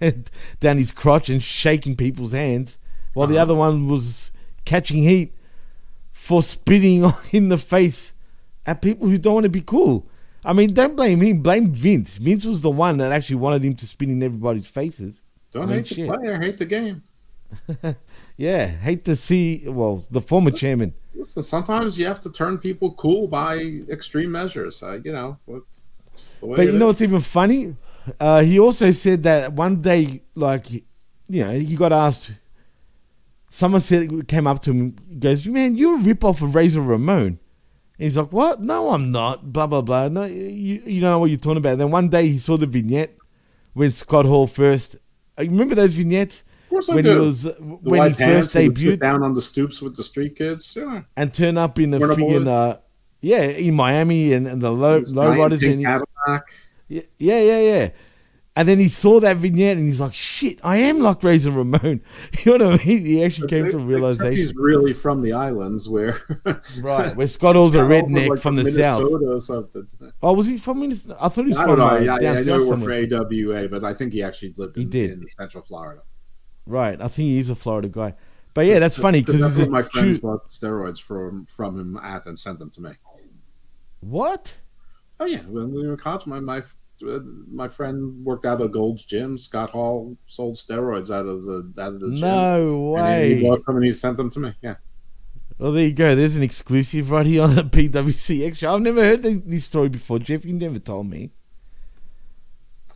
down his crotch and shaking people's hands, while the other one was catching heat for spitting in the face at people who don't want to be cool. I mean, don't blame him. Blame Vince. Vince was the one that actually wanted him to spit in everybody's faces. Don't I mean, hate the player. Hate the game. Yeah, hate to see. Well, the former chairman. Listen, sometimes you have to turn people cool by extreme measures. Uh, you know, it's just the way. But you know what's even funny? Uh, he also said that one day, like, you know, he got asked. Someone said came up to him, goes, "Man, you're a rip off of Razor Ramon." And he's like, "What? No, I'm not." Blah blah blah. No, you you don't know what you're talking about. Then one day he saw the vignette when Scott Hall first. uh, Remember those vignettes Course I when he was The when he first pants and would sit debuted down on the stoops with the street kids. Yeah. and turn up in the freaking uh, yeah in Miami and, and the low low riders pink and he- Cadillac. Yeah, yeah, yeah, yeah. And then he saw that vignette and he's like, "Shit, I am like Razor Ramon." You know what I mean? He actually came to a realization, he's really from the islands where. right? Where Scott Hall's a Scott Hall was, redneck like, from the south. Minnesota or something. Oh, was he from Minnesota? I thought he was I from don't know. uh, Yeah, yeah, I know somewhere. for AWA, but I think he actually lived He did. in Central Florida. Right, I think he is a Florida guy. But yeah, that's funny because that's my friends true. bought steroids from from him at and sent them to me. What? Oh yeah, when we were in college, my my uh, my friend worked out of Gold's Gym. Scott Hall sold steroids out of the out of the gym. No And he way. bought them and he sent them to me. Yeah. Well, there you go. There's an exclusive right here on the PWCX show. I've never heard this, this story before, Jeff. You never told me.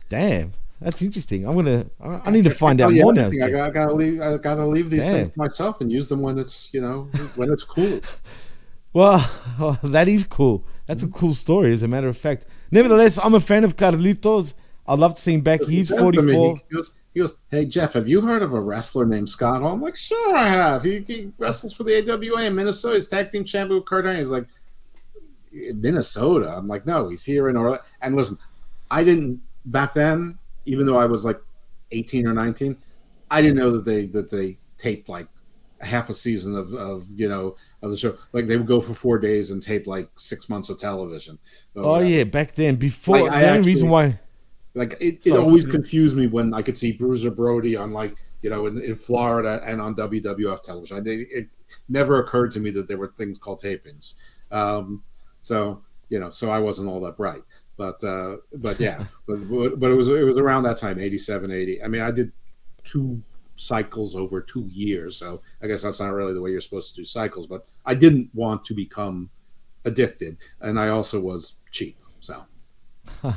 Damn, that's interesting. I'm gonna. I, I need to find Oh, out more now. I, Jeff. got, I gotta leave. I gotta leave these things to myself and use them when it's you know when it's cool. Well, oh, that is cool. That's a mm-hmm. cool story, as a matter of fact. Nevertheless, I'm a fan of Carlitos. I'd love to see him back. He's says 44. He goes, he goes, hey Jeff, have you heard of a wrestler named Scott Hall? I'm like, sure I have. He, he wrestles for the AWA in Minnesota. He's tag team champion with Kurt Angle. He's like, Minnesota. I'm like, no, he's here in Orlando. And listen, I didn't back then, even though I was like 18 or 19, I didn't know that they that they taped like half a season of, of you know of the show. Like they would go for four days and tape like six months of television. Oh, yeah, back then. Before, Like, I the only reason why. Like it, it always confused me when I could see Bruiser Brody on like you know in, in Florida and on WWF television. I, it, it never occurred to me that there were things called tapings. Um, so you know, so I wasn't all that bright. But uh, but yeah, but but it was it was around that time, 87, 80. I mean, I did two cycles over two years, so I guess that's not really the way you're supposed to do cycles. But I didn't want to become addicted, and I also was cheap. So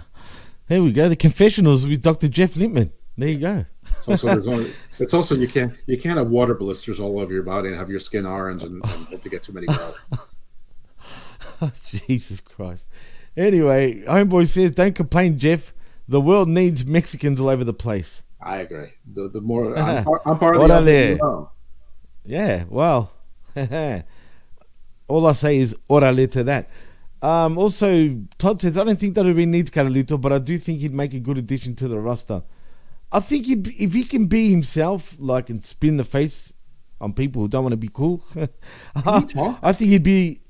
Here we go. The confessionals with Dr. Jeff Lippman. There you go. It's also, only, it's also you can't you can't have water blisters all over your body and have your skin orange and, and hope to get too many girls. Jesus Christ. Anyway, Homeboy says, don't complain, Jeff. The world needs Mexicans all over the place. I agree. The the more I'm, part- I'm part of the Orale. Yeah, well, all I say is orale to that. Um, also, Todd says, I don't think that would be needs Carlito, but I do think he'd make a good addition to the roster. I think he'd, if he can be himself, like, and spin the face on people who don't want to be cool? I think he'd be,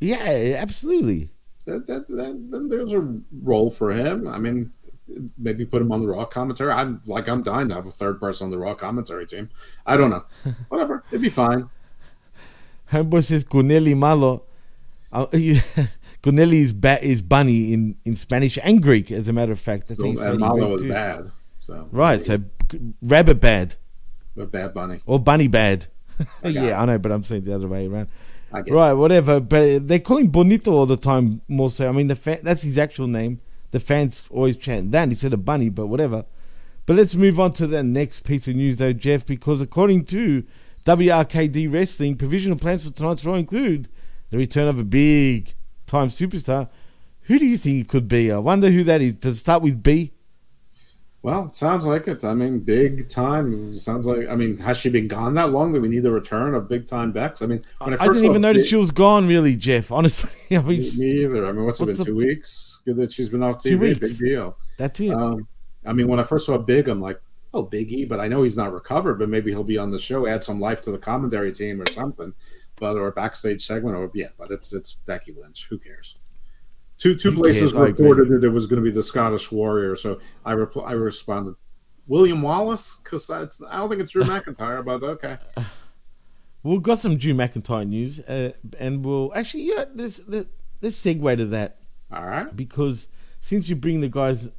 yeah, absolutely. That, that, that, then there's a role for him. I mean, maybe put him on the Raw commentary. I'm like I'm dying to have a third person on the Raw commentary team. I don't know. Whatever, it'd be fine. Homeboy says Guneli Malo. Uh, Guneli is, ba- is bunny in, in Spanish and Greek, as a matter of fact. That's So, how you and Malo is bad. So Right, so rabbit bad a bad bunny. or bunny bad. I yeah, I know, but I'm saying the other way around. Right, whatever. But they call him Benito all the time. More so, I mean, the fa- that's his actual name. The fans always chant that instead of Bunny, but whatever. But let's move on to the next piece of news, though, Jeff, because according to WRKD Wrestling, provisional plans for tonight's Raw include the return of a big time superstar. Who do you think it could be? I wonder who that is. Does it start with B? Well, it sounds like it. I mean, big time. Sounds like. I mean, has she been gone that long that we need the return of big time Bex? I mean, when I, I didn't even notice Big- she was gone, really, Jeff. Honestly, I mean, Me, me either. I mean, what's, What's it been? the- Two weeks Good that she's been off TV. Two weeks. Big deal. that's it. Um, I mean, when I first saw Big, I'm like, oh, Big E, but I know he's not recovered. But maybe he'll be on the show, add some life to the commentary team or something, but or a backstage segment, or yeah. But it's it's Becky Lynch. Who cares? Two two Who places cares? I agree. reported that it was going to be the Scottish Warrior, so I repl- I responded, William Wallace, because that's I don't think it's Drew McIntyre, but okay. We've got some Drew McIntyre news, uh, and we'll actually, yeah, let, let's segue to that All right. because since you bring the guy's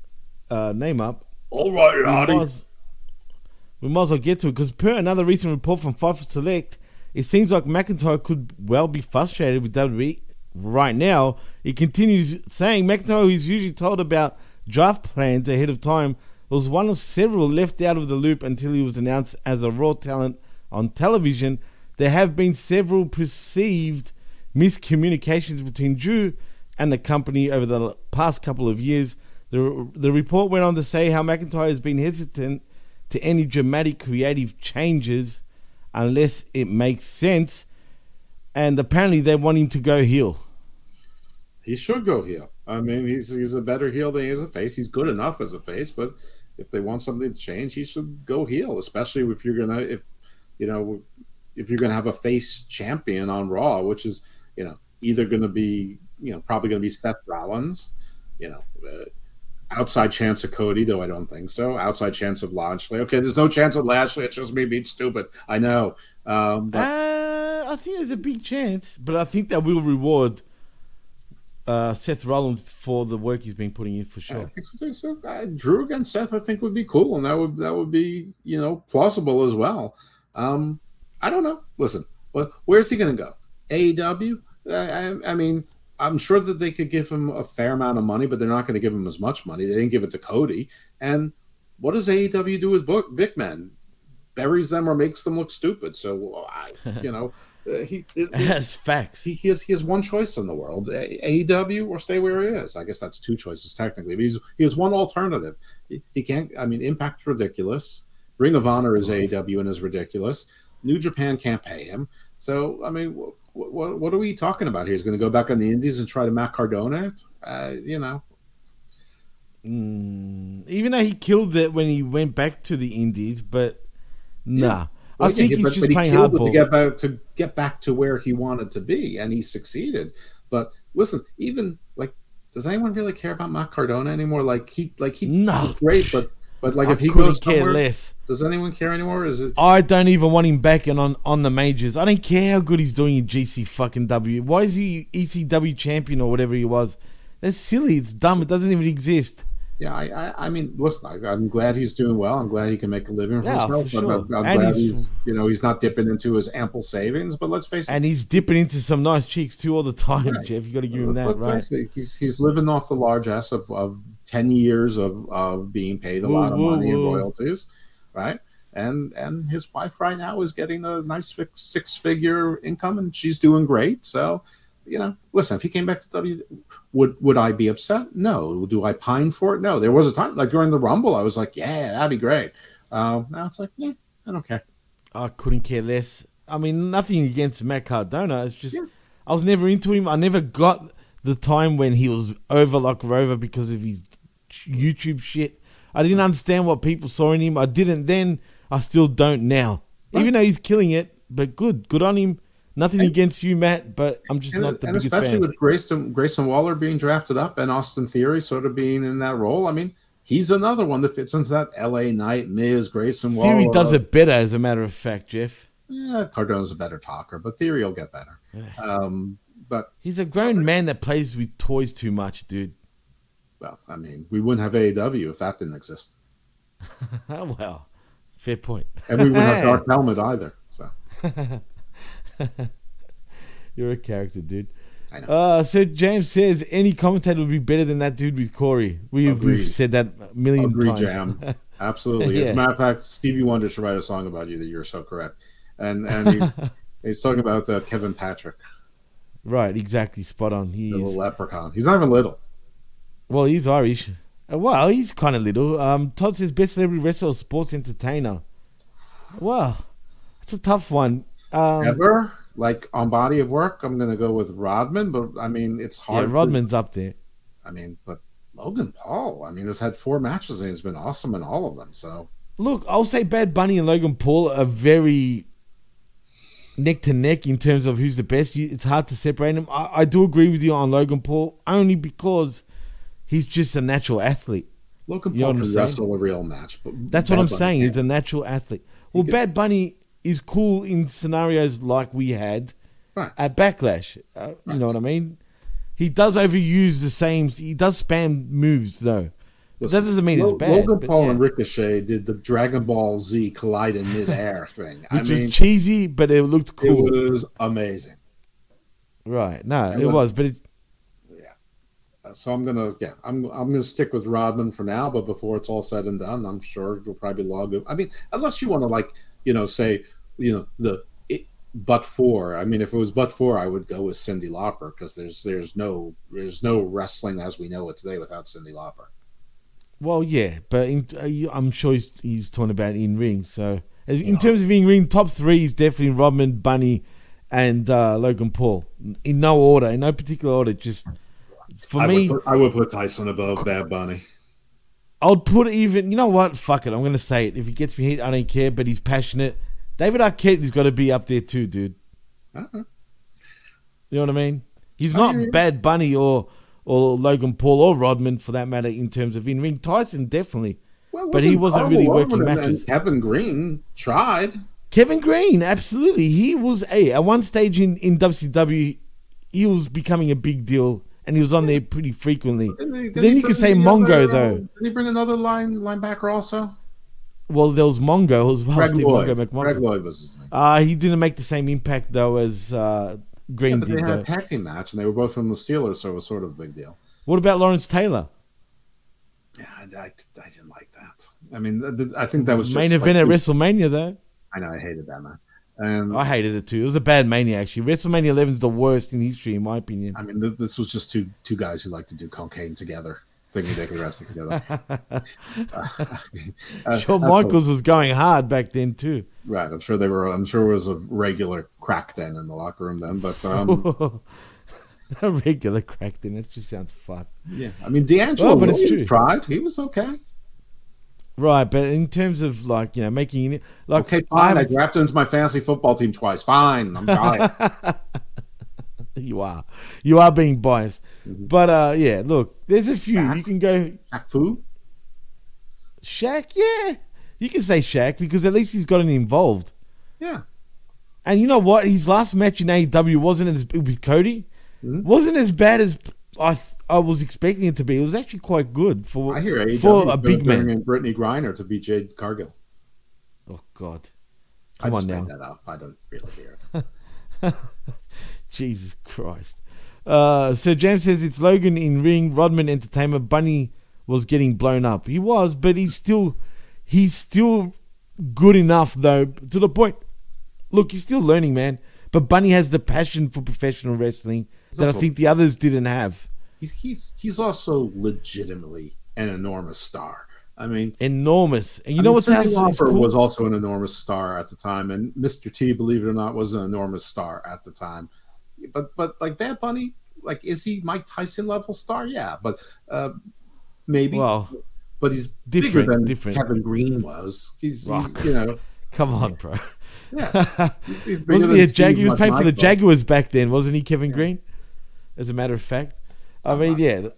uh, name up, All right, we might, as, we might as well get to it because per another recent report from Fightful Select, it seems like McIntyre could well be frustrated with WWE right now. he continues saying McIntyre, who's usually told about draft plans ahead of time, was one of several left out of the loop until he was announced as a Raw talent on television. There have been several perceived miscommunications between Drew and the company over the past couple of years. The, the report went on to say how McIntyre has been hesitant to any dramatic creative changes unless it makes sense. And apparently they want him to go heel. He should go heel. I mean, he's he's a better heel than he is a face. He's good enough as a face, but if they want something to change, he should go heel. Especially if you're gonna if you know if you're gonna have a face champion on Raw, which is you know either gonna be you know probably gonna be Seth Rollins, you know. Uh, Outside chance of Cody, though I don't think so. Outside chance of Lashley. Okay, there's no chance of Lashley. It's just me being stupid. I know. Um, but Uh, I think there's a big chance, but I think that will reward uh, Seth Rollins for the work he's been putting in for sure. I sure. think so. so uh, Drew against Seth, I think would be cool, and that would that would be you know plausible as well. Um, I don't know. Listen, well, where's he going to go? AEW? I, I, I mean, I'm sure that they could give him a fair amount of money, but they're not going to give him as much money. They didn't give it to Cody. And what does AEW do with book big men? Buries them or makes them look stupid. So I, you know, uh, he. That's facts. he, he has he has one choice in the world: AEW or stay where he is. I guess that's two choices technically. But he's he has one alternative. He, he can't. I mean, Impact's ridiculous. Ring of Honor is AEW and is ridiculous. New Japan can't pay him. So I mean, what what, what are we talking about here? He's going to go back on the Indies and try to Matt Cardona it? Uh, you know, Mm, even though he killed it when he went back to the Indies, but nah. Well, I think he- he's but, just but he playing killed it hardball. to get back to get back to where he wanted to be, and he succeeded. But listen, even like, does anyone really care about Matt Cardona anymore? Like he, like he, No. great, but but like I if he goes care somewhere, less. does anyone care anymore? Is it? I don't even want him back and on, on the majors. I don't care how good he's doing in GC fucking W. Why is he ECW champion or whatever he was? That's silly. It's dumb. It doesn't even exist. Yeah, I, I, I mean, listen, I, I'm glad he's doing well. I'm glad he can make a living for Yeah, himself. for I'm, sure. I'm And glad he's- he's, you know, he's not dipping into his ample savings. But let's face it, And he's dipping into some nice cheeks too all the time, Right. Jeff. You got to give him that, let's right? it, he's he's living off the largesse of, of ten years of, of being paid a Woo, lot of woo, money in woo. royalties, right? And and his wife right now is getting a nice six figure income, and she's doing great. So, you know, listen, if he came back to W, would would I be upset? No. Do I pine for it? No. There was a time like during the Rumble, I was like, yeah, that'd be great. Uh, now it's like, yeah, I don't care. I couldn't care less. I mean, nothing against Matt Cardona. It's just I was never into him. I never got the time when he was over like Rover because of his YouTube shit. I didn't understand what people saw in him. I didn't then. I still don't now. Even though he's killing it, but good, good on him. Nothing against you, Matt, but I'm just and, not the and biggest especially fan. with Grayson Grayson Waller being drafted up and Austin Theory sort of being in that role. I mean, he's another one that fits into that L.A. Knight, Miz, Grayson Waller. Theory does it better, as a matter of fact, Jeff. Yeah, Cardona's a better talker, but Theory will get better. Um, but He's a grown man that plays with toys too much, dude. well, I mean, we wouldn't have AEW if that didn't exist, well, fair point. and we wouldn't have Dark Helmet either. So You're a character, dude. I know. Uh, so James says any commentator would be better than that dude with Corey. We've, we've said that a million agree, times. Jam. Absolutely. As a matter of fact, Stevie Wonder should write a song about you. That you're so correct, and and he's, he's talking about uh, Kevin Patrick, right, exactly, spot on. He the little leprechaun. He's not even little. Well, he's Irish. Uh, well, he's kind of little. Um, Todd says best celebrity wrestler, or sports entertainer. Well, it's a tough one. Um, ever like on body of work i'm gonna go with rodman but i mean it's yeah, hard for- Rodman's up there. i mean but logan paul i mean has had four matches and he's been awesome in all of them so Look, I'll say Bad Bunny and Logan Paul are very neck to neck in terms of who's the best. It's hard to separate them. I, I do agree with you on Logan Paul only because he's just a natural athlete. logan You know paul what I'm can wrestle a real match but That's what I'm Bunny saying. can't. He's a natural athlete. Well, Bad Bunny is cool in scenarios like we had Right. at Backlash. Uh, You know what I mean? He does overuse the same. He does spam moves though. But that doesn't mean it's bad. logan paul yeah. and ricochet did the dragon ball z collide in midair thing i which mean was cheesy, but it looked cool. it was amazing right? No, It it was- was, but it, Uh, so i'm gonna yeah i'm i'm gonna stick with rodman for now but before it's all said and done i'm sure it'll probably log i mean unless you want to like you know say you know the it, but for i mean if it was but for i would go with cyndi lauper because there's there's no there's no wrestling as we know it today without cyndi lauper well, yeah, but in, uh, I'm sure he's, he's talking about in ring. So in terms of in ring, top three is definitely Rodman, Bunny, and uh, Logan Paul. In no order, in no particular order. Just for I me, would, put, I would put tyson above bad bunny I would put even. You know what? Fuck it. I'm gonna say it. If he gets me hit, I don't care. But he's passionate. David Arquette has got to be up there too, dude. Uh-huh. You know what I mean? He's not hear you. Bad Bunny or or Logan Paul or Rodman for that matter in terms of in ring. Tyson definitely, well, but he wasn't Carl really working matches. kevin greene tried Kevin Greene, absolutely. He was a at one stage in in WCW, he was becoming a big deal, and and he was on there pretty frequently. Didn't he- didn't then you bring could say Mongo other, uh, though. Did he bring another line linebacker also? Well, there was Mongo as well. Greg Steve Lloyd. Mongo Greg Lloyd was his name. Uh, he didn't make the same impact though as uh, Greene Yeah, but did. they had Though. a tag team match, and they were both from the Steelers, so it was sort of a big deal. What about Lawrence Taylor? Yeah, I, I, I didn't like that. I mean, th- th- I think that was just Main like event at too- WrestleMania though. I know I hated that man. And I hated it too. It was a bad mania actually. WrestleMania 11 is the worst in history, in my opinion. I mean, th- this was just two two guys who like to do cocaine together, thinking they could wrestle together. Uh, Shawn Michaels was going hard back then too. Right, I'm sure they were. I'm sure it was a regular crack den in the locker room then. But um, a regular crack then. That just sounds fucked. yeah, I mean, DeAngelo Well, but it's Williams true. tried. He was okay. Right, but in terms of like you know making it like Okay, fine. I drafted into my fantasy football team twice. Fine, I'm biased. you are you are being biased, Mm-hmm. but uh yeah, look, there's a few you can go Shaq Fu. Shaq, yeah, you can say Shaq because at least he's gotten involved. Yeah, And you know what? His last match in AEW wasn't as with Cody, Hmm? wasn't as bad as I I was expecting it to be. It was actually quite good for I hear AEW for a big man. in Brittney Griner to beat Jade Cargill. Oh God, I come just on made now. that up. I don't really hear. Jesus Christ. Uh, so James says it's Logan in ring, Rodman Entertainment. Bunny was getting blown up. He was, but he's still he's still good enough though to the point. Look, he's still learning, man. But Bunny has the passion for professional wrestling that I think the others didn't have. He's he's he's also legitimately an enormous star. I mean, Enormous. And you I know mean, what's Cyndi else is Lauper cool? was also an enormous star at the time, and Mr. T, believe it or not, was an enormous star at the time. But but like Bad Bunny, like is he Mike Tyson level star? Yeah, but uh, maybe. Well, but he's different, bigger than different. Kevin Greene was. He's, he's you know Come on, bro. yeah. He's, he's bigger wasn't he a Jag? He was playing for the Jaguars back then, wasn't he, Kevin Greene? As a matter of fact, I mean, yeah,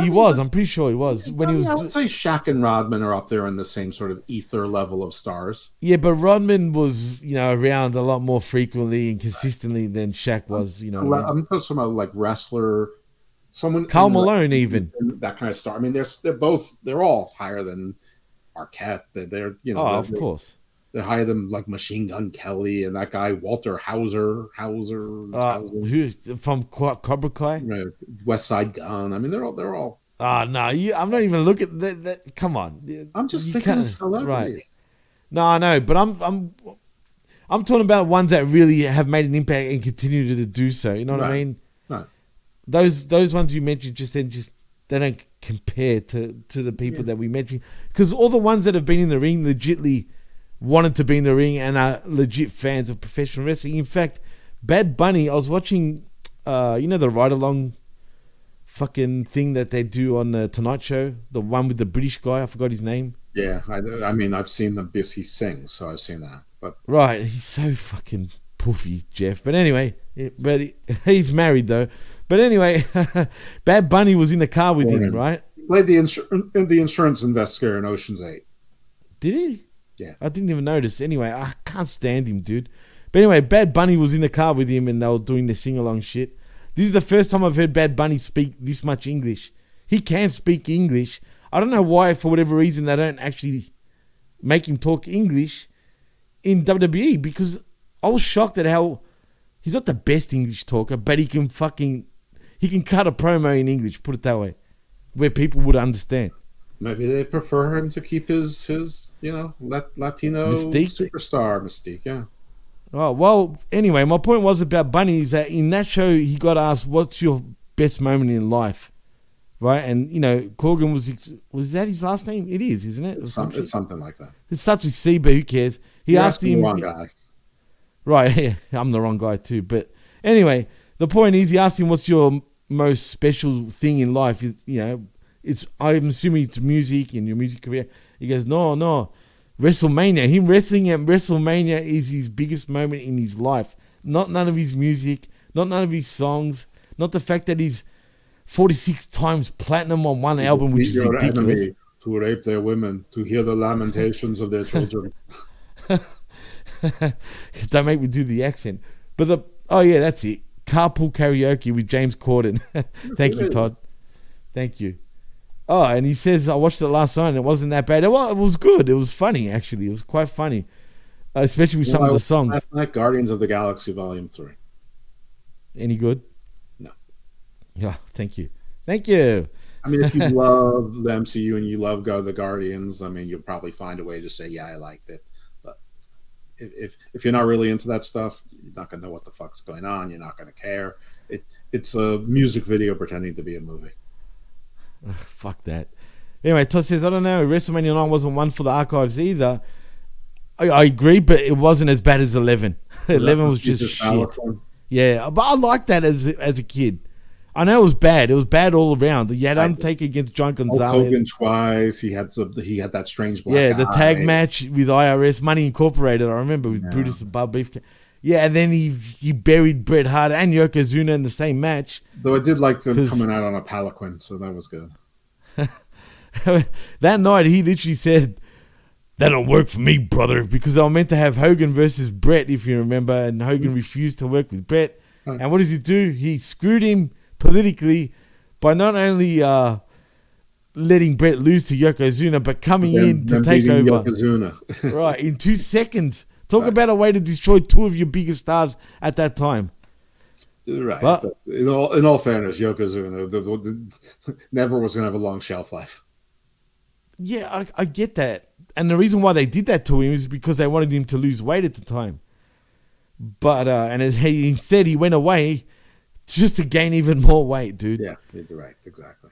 he was. I'm pretty sure he was when he was. I would say Shaq and Rodman are up there in the same sort of ether level of stars. Yeah, but Rodman was, you know, around a lot more frequently and consistently than Shaq um, was. You know, I mean? I'm talking about like wrestler, someone. Karl Malone, even. that kind of star. I mean, they're they're both they're all higher than Arquette. They're, they're you know Oh, they're, of course. They're them like Machine Gun Kelly and that guy Walter Hauser Hauser, Uh, Hauser who from Cobra Kai? right, Westside Gunn. I mean, they're all they're all. Ah, no, you, I'm not even looking. That, that, come on, I'm just You thinking of celebrities. Right. No, I know, but I'm I'm I'm talking about ones that really have made an impact and continue to do so. You know what I mean? Right. Those those ones you mentioned just then just they don't compare to to the people that we mentioned because all the ones that have been in the ring legitly wanted to be in the ring and are legit fans of professional wrestling. In fact, Bad Bunny, I was watching, uh, you know, the ride along fucking thing that they do on the Tonight Show, the one with the British guy. I forgot his name. Yeah, I, I mean, I've seen the because he sings, so I've seen that. But Right, he's so fucking poofy, Jeff. But anyway, but he, he's married though. But anyway, Bad Bunny was in the car with him, right? he played the insur- the insurance investigator in Ocean's Eight. Did he? Yeah. I didn't even notice. Anyway, I can't stand him, dude. But anyway, Bad Bunny was in the car with him and they were doing the sing along shit. This is the first time I've heard Bad Bunny speak this much English. He can speak English. I don't know why, for whatever reason, they don't actually make him talk English in WWE because I was shocked at how he's not the best English talker, but he can fucking he can cut a promo in English, put it that way, where people would understand. Maybe they prefer him to keep his his you know Latino Mystique? superstar mystique. Yeah. Oh well. Anyway, my point was about Bunny is that in that show he got asked, "What's your best moment in life?" Right, and you know Corgan was ex- was that his last name? It is, isn't it? It's, some it's something like that. It starts with C, but who cares? He You're asked him. the wrong guy. Right, yeah, I'm the wrong guy too. But anyway, the point is, he asked him, "What's your most special thing in life?" Is you know, it's I'm assuming it's music and your music career. He goes, "No, no, WrestleMania. Him wrestling at WrestleMania is his biggest moment in his life. Not none of his music, not none of his songs, not the fact that he's 46 times platinum on one album, which is ridiculous." to rape their women, to hear the lamentations of their children. Don't make me do the accent. But the oh yeah, that's it. carpool karaoke with James Corden. Thank you. Todd. Thank you. Oh, and he says I watched it last night and it wasn't that bad. It was, it was good. It was funny actually. It was quite funny, uh, especially with some of the songs. Last night, Guardians of the Galaxy Volume Three. Any good? No. Yeah. Thank you. Thank you. I mean, if you love the MCU and you love Go the Guardians, I mean, you'll probably find a way to say, "Yeah, I liked it." But if if, if you're not really into that stuff, you're not gonna know what the fuck's going on. You're not gonna care. It it's a music video pretending to be a movie. Fuck that. Anyway, Todd says, I don't know. WrestleMania 9 wasn't one for the archives either. I, I agree, but it wasn't as bad as 11. 11 was just shit. Yeah, but I liked that as as a kid. I know it was bad. It was bad all around. You had Undertaker against John Hulk Gonzalez. Hogan twice. He had the, he had that strange black yeah, the tag eye. match with IRS Money Incorporated. I remember with Yeah. Brutus and Bob Beef. Yeah, and then he he buried Bret Hart and Yokozuna in the same match. Though I did like them coming out on a palanquin, so that was good. that night he literally said, "That don't work for me, brother," because they were meant to have Hogan versus Bret, if you remember, and Hogan refused to work with Bret. Right. And what does he do? He screwed him politically by not only uh, letting Bret lose to Yokozuna, but coming Them- in to take over. Yokozuna. right in two seconds. Talk about a way to destroy two of your biggest stars at that time. Right. But- But in all in all fairness, Yokozuna the, the, the, never was going to have a long shelf life. Yeah, I, I get that. And the reason why they did that to him is because they wanted him to lose weight at the time. But uh, and as he instead he went away just to gain even more weight, dude. Yeah, right, exactly.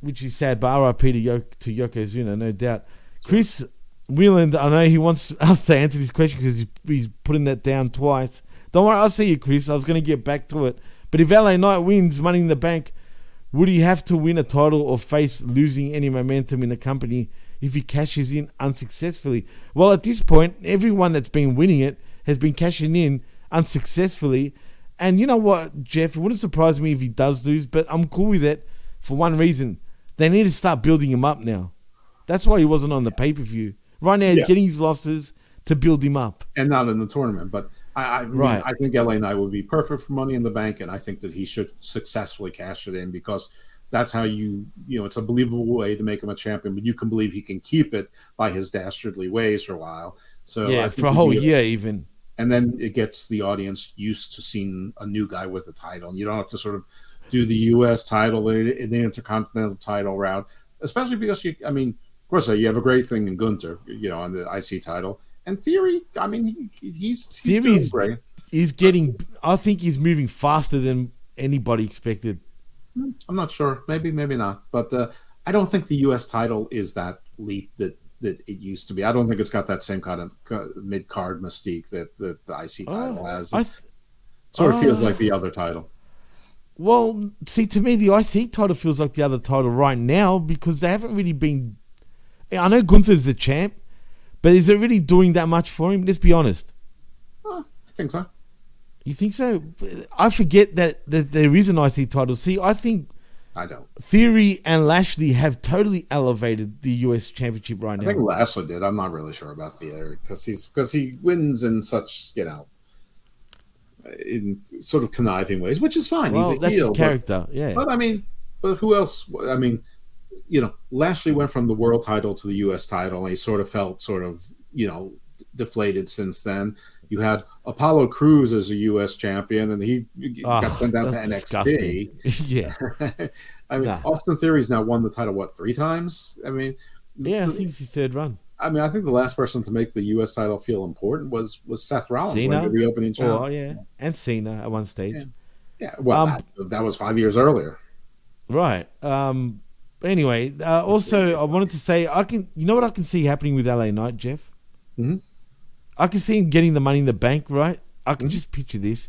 Which is sad. But RIP to, Yo- to Yokozuna, no doubt. Chris Wheeland, I know he wants us to answer this question because he's, he's putting that down twice. Don't worry, I'll see you, Chris. I was going to get back to it. But if LA Knight wins Money in the Bank, would he have to win a title or face losing any momentum in the company if he cashes in unsuccessfully? Well, at this point, everyone that's been winning it has been cashing in unsuccessfully. And you know what, Jeff? It wouldn't surprise me if he does lose, but I'm cool with it for one reason. They need to start building him up now. That's why he wasn't on the pay per view. Right now, he's getting his losses to build him up. And not in the tournament, but I, I mean, Right. I think LA Knight would be perfect for Money in the Bank, and I think that he should successfully cash it in because that's how you you know it's a believable way to make him a champion, but you can believe he can keep it by his dastardly ways for a while. So I yeah, think for a whole year, even. and then it gets the audience used to seeing a new guy with a title. And you don't have to sort of do the U.S. title, the, the Intercontinental title route, especially because you. I mean, course, uh, you have a great thing in Gunther, you know, on the IC title. And Theory, I mean, he, he's, he's doing Theory's great. he's getting. I think he's moving faster than anybody expected. I'm not sure. Maybe, maybe not. But uh, I don't think the U.S. title is that leap that that it used to be. I don't think it's got that same kind of mid card mystique that, that the IC title Oh, has. I th- sort of feels Oh. like the other title. Well, see, to me, the IC title feels like the other title right now because they haven't really been. I know Gunther's the champ, but is it really doing that much for him? Let's be honest. I think so. You think so? I forget that, that there is an IC title. See, I think I don't. Theory and Lashley have totally elevated the US Championship right I now. think Lashley did. I'm not really sure about Theory because he's because he wins in such you know in sort of conniving ways, which is fine. well, he's a that's heel, his but- character. yeah. But, I mean, but who else? I mean, you know, Lashley went from the world title to the U.S. title, and he sort of felt sort of you know deflated since then. You had Apollo Crews as a U.S. champion, and he Ah, got sent down to NXT. yeah. I mean, Nah. Austin Theory's now won the title what three times? I mean, Yeah, I think it's his third run. I mean, I think the last person to make the U.S. title feel important was was Seth Rollins when the reopening champ. Oh, yeah. And Cena at one stage. Yeah. Yeah, well, Um, that, that was five years earlier. Right. Um. Anyway, uh, also I wanted to say I can. You know what I can see happening with LA Knight, Jeff. Mhm. I can see him getting the money in the bank. Right. I Mm-hmm. can just picture this,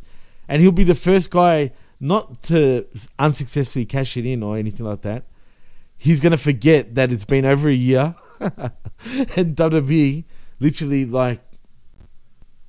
and he'll be the first guy not to unsuccessfully cash it in or anything like that. He's gonna forget that it's been over a year, and WWE literally like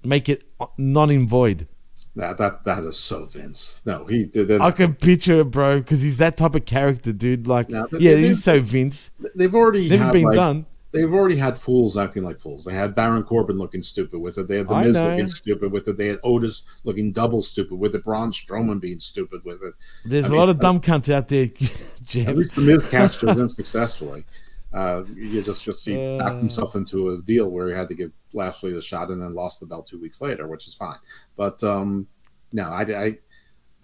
make it non in void. That that that is so Vince. No, he did. I can picture it, bro, because he's that type of character, dude. Like, No, yeah, he's so Vince. They've already It's never had, been like- done. they've already had fools acting like fools. They had Baron Corbin looking stupid with it. They had The I Miz know. looking stupid with it. They had Otis looking double stupid with it. Braun Strowman being stupid with it. There's I a mean, lot of uh, dumb cunts out there, Jeff. At least The Miz cashed it in successfully. Uh, you just just see Uh. backed himself into a deal where he had to give Lashley the shot and then lost the belt two weeks later, which is fine. But um, no, I, I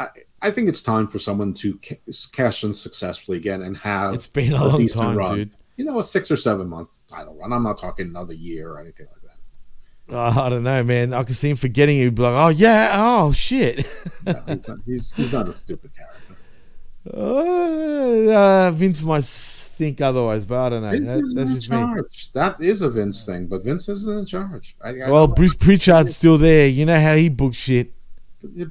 I I think it's time for someone to ca- cash in successfully again and have It's been a long decent time, dude. You know, a six or seven month title run. I'm not talking another year or anything like that. Oh, I don't know, man. I can see him forgetting it. Be like, oh yeah, oh shit. No, he's, not, he's he's not a stupid character. Uh, uh, Vince might think otherwise, but I don't know. Vince That- isn't that's in just me. charge. That is a Vince thing, but Vince isn't in charge. I, I Well, Bruce Pritchard's still there. You know how he books shit.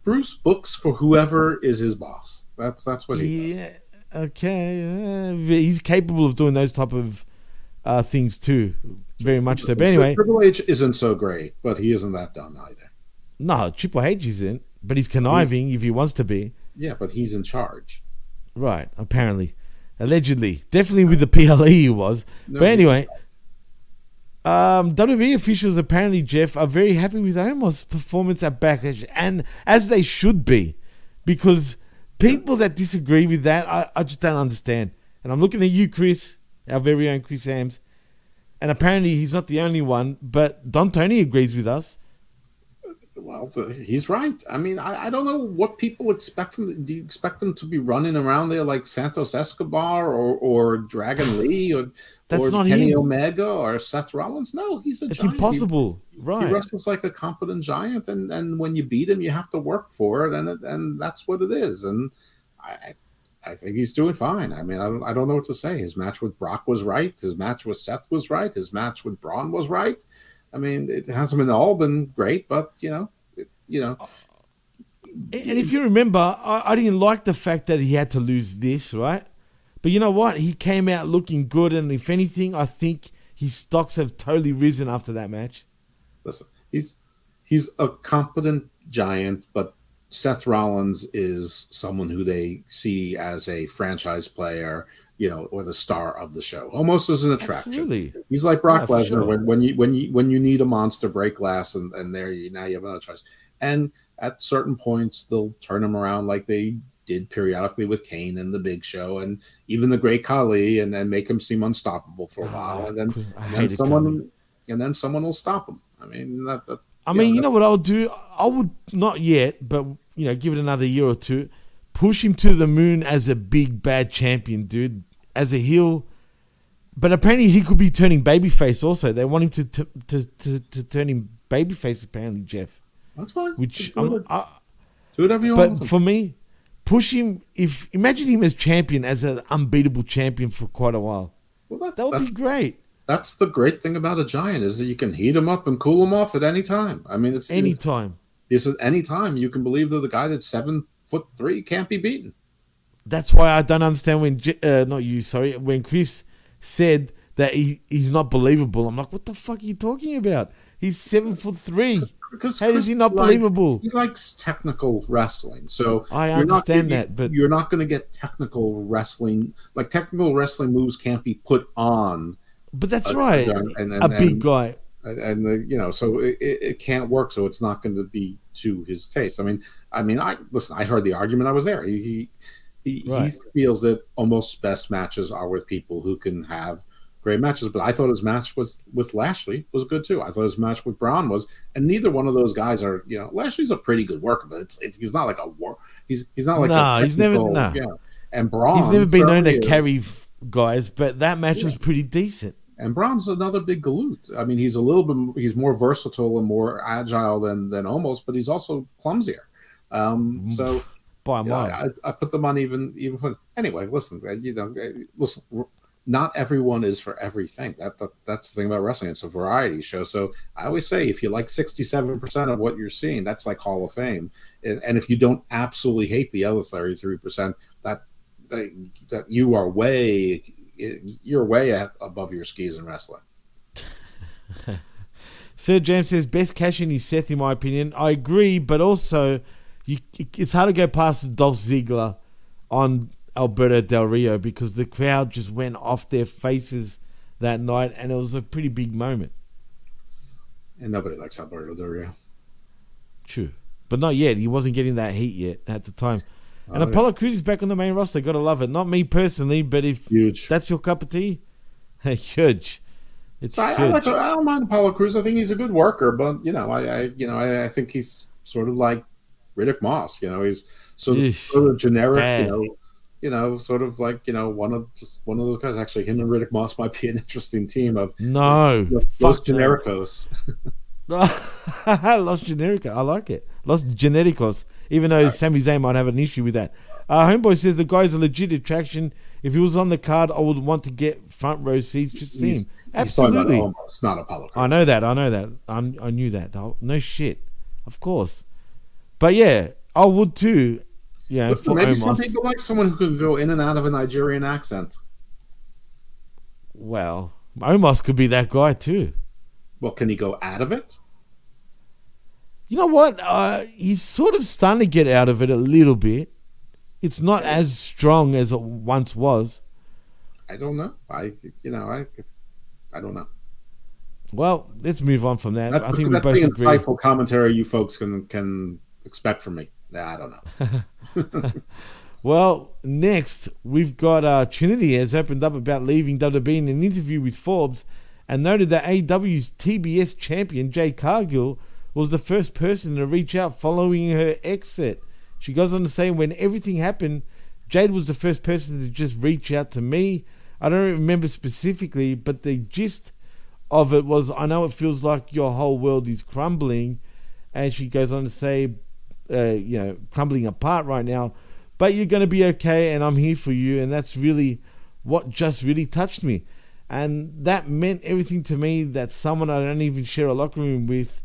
Bruce books for whoever is his boss. That's that's what he. Yeah. Okay. Uh, he's capable of doing those type of uh, things too. Very much so. But anyway, Triple H isn't so great, but he isn't that dumb either. no, Triple H isn't, but he's conniving if he wants to be. Yeah, but he's in charge. Right. Apparently, allegedly, definitely with the PLE he was. No, but anyway, um, WWE officials apparently Jeff are very happy with Omos' performance at Backlash, and as they should be, because people that disagree with that, I, I just don't understand. And I'm looking at you, Chris, our very own Chris Hams, and apparently he's not the only one, but Don Tony agrees with us. Well, he's right. I mean, I, I don't know what people expect from. Do you expect them to be running around there like Santos Escobar or or Dragon Lee or That's or not Kenny him. Omega or Seth Rollins? No, he's a It's giant. He- impossible, He, right? wrestles like a competent giant, and and when you beat him, you have to work for it, and it, and that's what it is. And I. I think he's doing fine. I mean, I don't, I don't know what to say. His match with Brock was right. His match with Seth was right. His match with Braun was right. I mean, it hasn't been all been great, but you know, it, you know, And if you remember, I, I didn't like the fact that he had to lose this, right? But you know what? He came out looking good, and if anything, I think his stocks have totally risen after that match. listen, he's he's a competent giant, but Seth Rollins is someone who they see as a franchise player, you know, or the star of the show, almost as an attraction. Absolutely. He's like Brock Yeah, Lesnar sure. when, when you when you when you need a monster break glass and, and there you now you have another choice. And at certain points they'll turn him around like they did periodically with Kane and the Big Show and even the Great Khali and then make him seem unstoppable for a oh, while and then, Oh, and then someone Khali. and then someone will stop him. I mean that, that I mean, you that- know what I'll do? I would not yet, but you know, give it another year or two. Push him to the moon as a big bad champion, dude. As a heel, but apparently he could be turning babyface. Also, they want him to to to, to, to turn him babyface. Apparently, Jeff. That's fine. Which do, I, do whatever you want. but for me, push him. If imagine him as champion, as an unbeatable champion for quite a while. well, that's, That would be great. that's the great thing about a giant is that you can heat him up and cool him off at any time. I mean, it's any time. It's at any time you can believe that the guy that's seven foot three can't be beaten. That's why I don't understand when uh, not you, sorry, when Chris said that he, he's not believable. I'm like, what the fuck are you talking about? He's seven foot three. Because How is Chris he not like- believable? He likes technical wrestling, so I understand gonna- that, but- you're not going to get technical wrestling. Like technical wrestling moves can't be put on But that's a- right. and- and- a big and- guy. and, and the, you know so it, it it can't work so it's not going to be to his taste i mean i mean i listen i heard the argument i was there he he, he, Right. he feels that almost best matches are with people who can have great matches but i thought his match was with lashley was good too i thought his match with braun was and neither one of those guys are you know lashley's a pretty good worker but it's, it's he's not like a war he's he's not like Nah, a he's never- nah. yeah. and braun He's never been known to carry guys, but that match was pretty decent. And Braun's another big galoot. I mean, he's a little bit he's more versatile and more agile than than almost, but he's also clumsier. Um, so By a you know. I, I put them on even even for anyway. Listen, uh, you know, uh, listen. Not everyone is for everything. That, that that's the thing about wrestling. It's a variety show. So I always say, if you like sixty seven percent of what you're seeing, that's like Hall of Fame. And, and if you don't absolutely hate the other thirty three percent, that that that you are way you're way above your skis in wrestling. Sir James says best cash in is Seth, in my opinion. I agree, but also you, it's hard to go past Dolph Ziggler on Alberto Del Rio because the crowd just went off their faces that night, and it was a pretty big moment. And nobody likes Alberto Del Rio. True, but not yet. He wasn't getting that heat yet at the time. Oh, and Oh, yeah. Apollo Crews is back on the main roster. Gotta love it. Not me personally, but if Huge. that's your cup of tea, huge. It's So I, I, huge. like, I don't mind Apollo Crews. I think he's a good worker, but you know, I, I you know, I, I think he's sort of like Riddick Moss. You know, he's sort of, sort of generic. You know, you know, sort of like you know, one of just one of those guys. Actually, him and Riddick Moss might be an interesting team of no, fuck no. genericos. Los Generica. I like it. Los Genericos. Even though Sami Zayn might have an issue with that. Uh, Homeboy says the guy's a legit attraction. If he was on the card, I would want to get front row seats. Just see him. He's- he's about Absolutely. Omos, not Apollo. I know that. I know that. I, I knew that. No shit. Of course. But yeah, I would too. Yeah, Listen, for maybe some people like someone who can go in and out of a Nigerian accent. Well, Omos could be that guy too. Well, can he go out of it? You know what? Uh, he's sort of starting to get out of it a little bit. It's not as strong as it once was. I don't know. I, you know, I, I don't know. Well, let's move on from that. That's, I think we both agree. insightful commentary you folks can can expect from me. I don't know. Well, next we've got uh, Trinity has opened up about leaving WWE in an interview with Forbes, and noted that AEW's TBS champion Jade Cargill was the first person to reach out following her exit. She goes on to say, "When everything happened, Jade was the first person to just reach out to me. I don't remember specifically, but the gist of it was, I know it feels like your whole world is crumbling." And she goes on to say, uh, you know, crumbling apart right now, but you're going to be okay, and I'm here for you. And that's really what just really touched me. And that meant everything to me that someone I don't even share a locker room with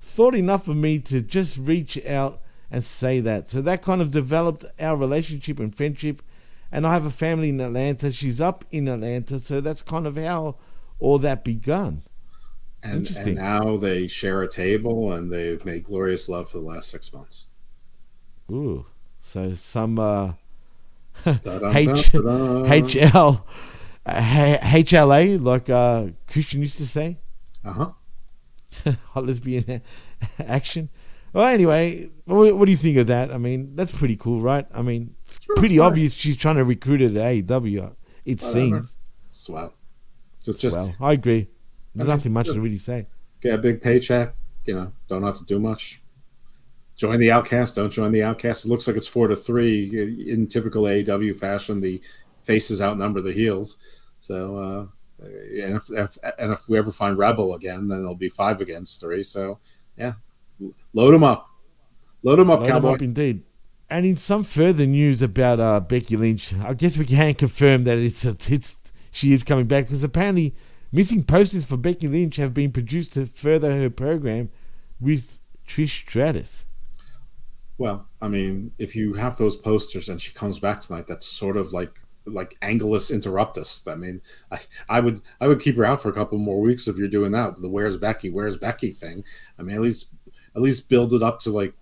thought enough of me to just reach out and say that. So that kind of developed our relationship and friendship. And I have a family in Atlanta. She's up in Atlanta. So that's kind of how all that begun. And, and now they share a table and they've made glorious love for the last six months. Ooh. So some uh, H- HL, H- HLA, like uh, Christian used to say. Uh huh. hot lesbian action. Well, anyway, what, do you think of that? I mean, that's pretty cool, right? I mean, it's Sure, pretty obvious she's trying to recruit it at AEW. It Whatever. seems. Swell. Just just well, I agree. There's I mean, nothing much to really say. get a big paycheck. You know, don't have to do much. Join the outcast. Don't join the outcast. It looks like it's four to three in typical AEW fashion. The faces outnumber the heels. So, uh, and if, if and if we ever find Rebel again, then it'll be five against three. So, yeah, load them up. Load them up, Load cowboy. up indeed. And in some further news about uh, Becky Lynch, I guess we can confirm that it's it's she is coming back because apparently missing posters for Becky Lynch have been produced to further her program with Trish Stratus. Well, I mean, if you have those posters and she comes back tonight, that's sort of like like Angelus Interruptus. I mean, I, I would I would keep her out for a couple more weeks if you're doing that. The "Where's Becky? Where's Becky?" thing. I mean, at least at least build it up to like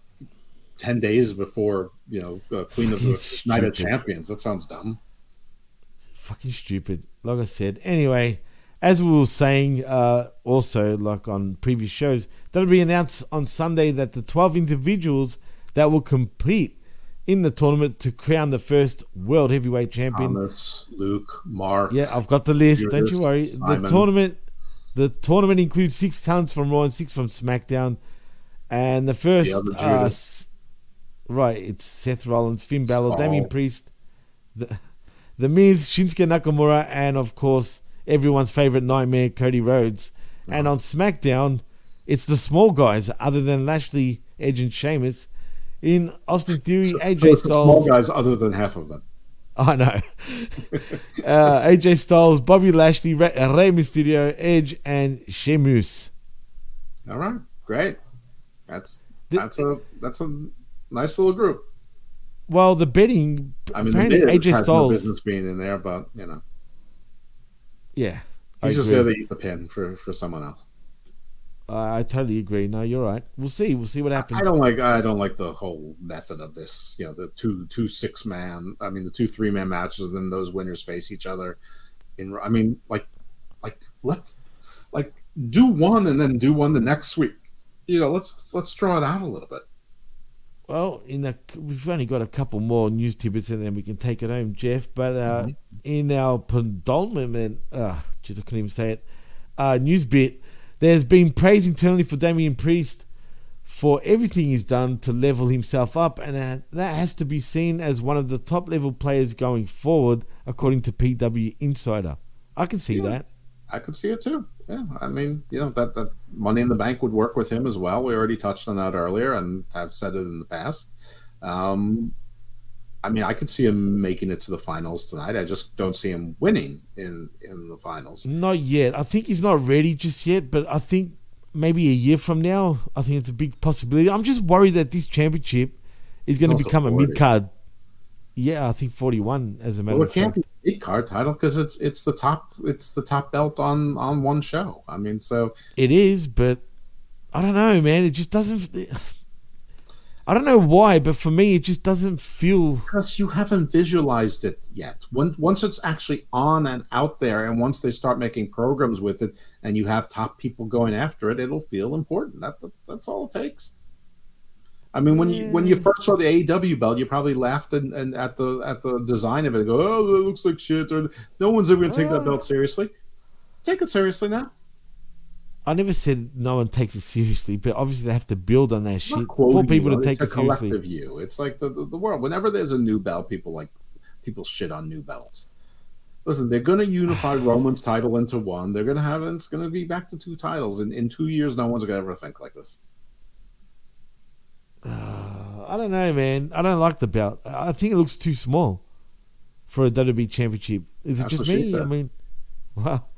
ten days before you know uh, Queen of the Fucking Night of. Champions. That sounds dumb. fucking stupid. Like I said. Anyway, as we were saying, uh, also like on previous shows, that'll be announced on Sunday that the 12 individuals that will compete in the tournament to crown the first world heavyweight champion. Thomas, Luke, Mark. Yeah, I've got the list. Don't you worry. Simon. The tournament, the tournament includes six talents from Raw and six from SmackDown, and the first, other uh, right? It's Seth Rollins, Finn Balor, Damian Oh. Priest, the the Miz, Shinsuke Nakamura, and of course everyone's favorite nightmare, Cody Rhodes. And on SmackDown, it's the small guys, other than Lashley, Edge, and Sheamus. In Austin Theory, So- AJ so the small Styles. guys, other than half of them. I know. uh, AJ Styles, Bobby Lashley, Rey Mysterio, Edge, and Sheamus. All right, great. That's that's a that's a nice little group. Well, the betting I mean, the AJ has no business being in there, but you know, yeah, I just agree. there to eat the pin for for someone else. I I totally agree. No, you're right. We'll see. We'll see what happens. I don't like I don't like the whole method of this. You know, the two two six man. I mean, the two three man matches. Then those winners face each other. In I mean, like like let like do one and then do one the next week. You know, let's let's draw it out a little bit. Well, in the we've only got a couple more news tidbits and then we can take it home, Jeff. But uh, in our penultimate, uh, just I couldn't even say it, uh, news bit, there's been praise internally for Damian Priest for everything he's done to level himself up, and that, that has to be seen as one of the top level players going forward, according to PW Insider. I can see Yeah. that. I could see it too. Yeah, I mean, you know that that Money in the Bank would work with him as well. We already touched on that earlier, and have said it in the past. Um, I mean, I could see him making it to the finals tonight. I just don't see him winning in in the finals. Not yet. I think he's not ready just yet, but I think maybe a year from now, I think it's a big possibility. I'm just worried that this championship is going to become a 40. mid card. Yeah, I think 41 as a matter Well, of it can't fact. be a card title because it's it's the top it's the top belt on on one show. I mean, so It is, but I don't know, man. It just doesn't. I don't know why, but for me, it just doesn't feel. because you haven't visualized it yet. When, once it's actually on and out there, and once they start making programs with it, and you have top people going after it, it'll feel important. That, that that's all it takes. I mean, when you when you mm. first saw the AEW belt, you probably laughed and, and at the at the design of it, go, "Oh, that looks like shit," or "No one's ever going to take that belt seriously." Take it seriously now. I never said no one takes it seriously, but obviously they have to build on that I'm shit for people you, to take it's it a seriously. collective view. It's like the, the the world. Whenever there's a new belt, people like people shit on new belts. Listen, they're going to unify Roman's title into one. They're going to have it's going to be back to two titles. In in two years, no one's going to ever think like this. Uh, I don't know, man. I don't like the belt. I think it looks too small for a WWE championship. Is it That's just me? I mean, well,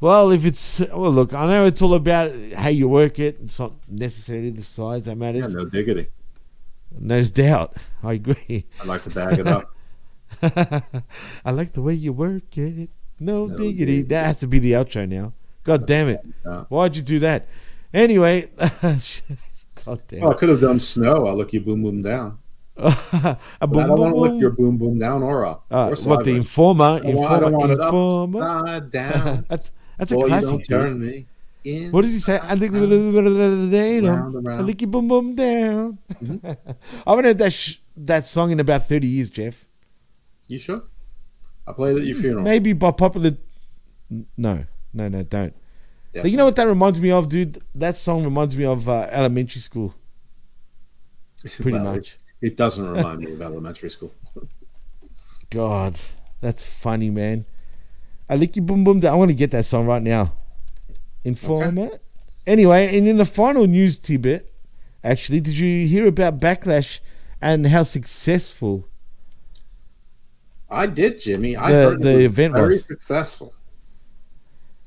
well, if it's well, look, I know it's all about how you work it. It's not necessarily the size that Yeah, matters. no diggity. No doubt, I agree. I like to bag it up. I like the way you work it. No, No diggity. diggity. That has to be the outro now. God damn it! Why'd you do that? Anyway, God damn. Oh, I could have done snow. I'll look you boom boom down. A boom, I don't boom, want to lick your boom boom down or up. Uh, or what the informer? I don't want, I don't want informer, informer. upside down. that's that's a Boy, you classic. don't turn me. In. What does he say? I think Round I round. lick you boom boom down. I haven't heard that sh- that song in about thirty years, Jeff. You sure? I played it at your funeral. Maybe by popular. No, no, no, don't. But you know what that reminds me of, dude? That song reminds me of uh, elementary school. Pretty Well, much. It, it doesn't remind me of elementary school. God, that's funny, man. I lick you boom boom. I want to get that song right now. Informer. Anyway, and in the final news tidbit, actually, did you hear about Backlash and how successful I did, Jimmy. I The- heard the was event very was. successful.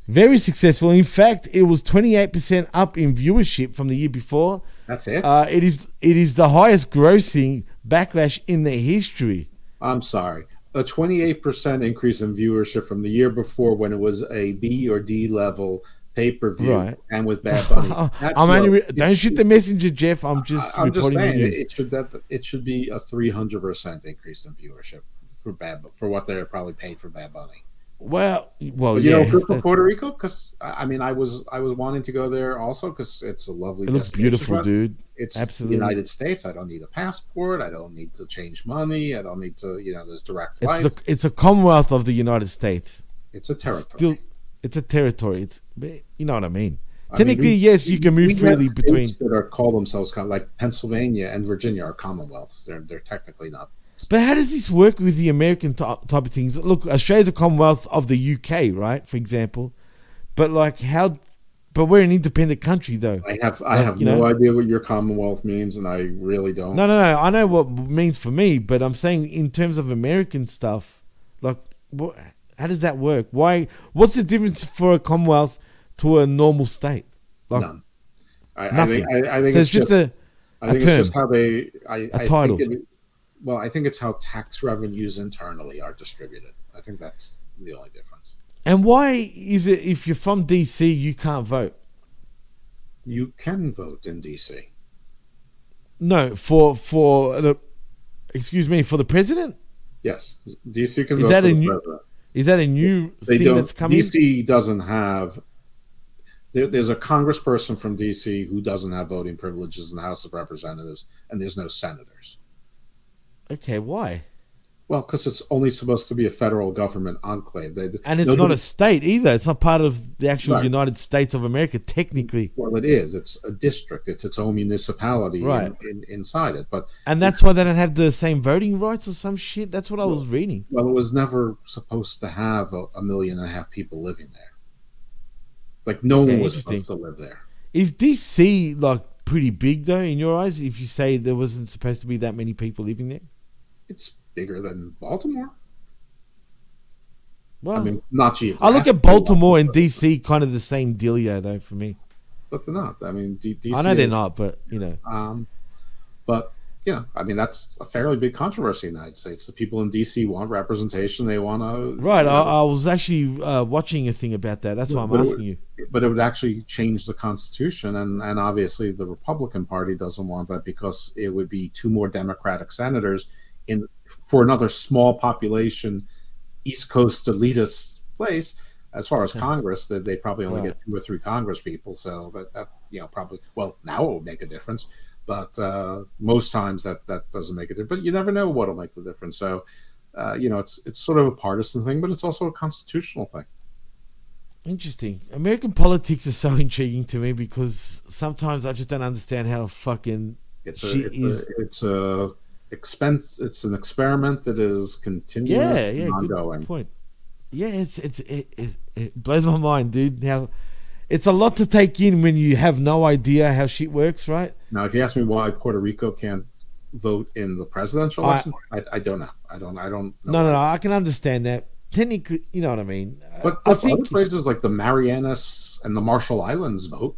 Very successful. In fact, it was 28% up in viewership from the year before. That's it. Uh, it is it is the highest grossing backlash in the history. I'm sorry. A 28% increase in viewership from the year before when it was a B or D level pay per view Right. and with Bad Bunny. I'm only re- don't shoot the messenger, Jeff. I'm just I- I'm just reporting saying it, it should that it should be a 300% increase in viewership for Bad for what they're probably paid for Bad Bunny. Well, well, But you yeah. know, good for Puerto Rico because I mean, I was I was wanting to go there also because it's a lovely. it looks beautiful, but dude. It's Absolutely. United States. I don't need a passport. I don't need to change money. I don't need to, you know, there's direct flights. It's the it's a Commonwealth of the United States. It's a territory. Still, it's a territory. It's you know what I mean. I mean, Technically, we- yes, you can move freely between. that are call themselves like Pennsylvania and Virginia are commonwealths. They're they're technically not. But how does this work with the American ty- type of things? Look, Australia's a Commonwealth of the UK, right? For example, but like how? But we're an independent country, though. I have I Like, have no know? idea what your commonwealth means, and I really don't. No, no, no. I know what it means for me, but I'm saying in terms of American stuff, like, what, how does that work? Why? What's the difference for a Commonwealth to a normal state? Like, None. I, I Nothing. think I, I think so it's, just, a. I think term. it's just how they I, A I title. Think it, well, I think it's how tax revenues internally are distributed. I think that's the only difference. and why is it if you're from DC you can't vote? You can vote in DC. No, for for the excuse me for the president. Yes, DC can Is vote that for a the new- president. Is that a new They thing that's coming? DC doesn't have. There, there's a congressperson from DC who doesn't have voting privileges in the House of Representatives, and there's no senators. Okay, why? Well, because it's only supposed to be a federal government enclave. They, And it's not a state either. It's not part of the actual Right. United States of America, technically. Well, it is. It's a district. It's its own municipality Right. in, in, inside it. But And that's why they don't have the same voting rights or some shit. That's what I was reading. well, it was never supposed to have a, a million and a half people living there. Like no Okay, one was supposed to live there. Is DC like pretty big though in your eyes? If you say there wasn't supposed to be that many people living there, It's bigger than Baltimore. well, I mean, not I look at Baltimore and DC kind of the same dealio though for me. but they're not. I mean, D- DC. I know they're not, but you know, Um, but you know, I mean, that's a fairly big controversy in the United States. The people in DC want representation. They want to right? I, I was actually uh, watching a thing about that. That's why I'm asking would- you. But it would actually change the Constitution, and and obviously the Republican Party doesn't want that because it would be two more Democratic senators in for another small population, East Coast elitist place. As far as Congress, that they probably only Right. get two or three Congress people, so that, that you know probably well now it will make a difference, but uh, most times that that doesn't make a difference. But you never know what'll make the difference. So uh, you know it's it's sort of a partisan thing, but it's also a constitutional thing. Interesting. American politics is so intriguing to me because sometimes I just don't understand how fucking It's a She it's, is- a it's a expense. It's an experiment that is continuing yeah, yeah, good ongoing. point. Yeah, it's it's it, it, it blows my mind, dude. How it's a lot to take in when you have no idea how shit works, right? Now, if you ask me why Puerto Rico can't vote in the presidential election, I, I don't know. I don't. I don't. Know No, no, no. I can understand that. Technically, you know what I mean. But, I think other places like the Marianas and the Marshall Islands vote.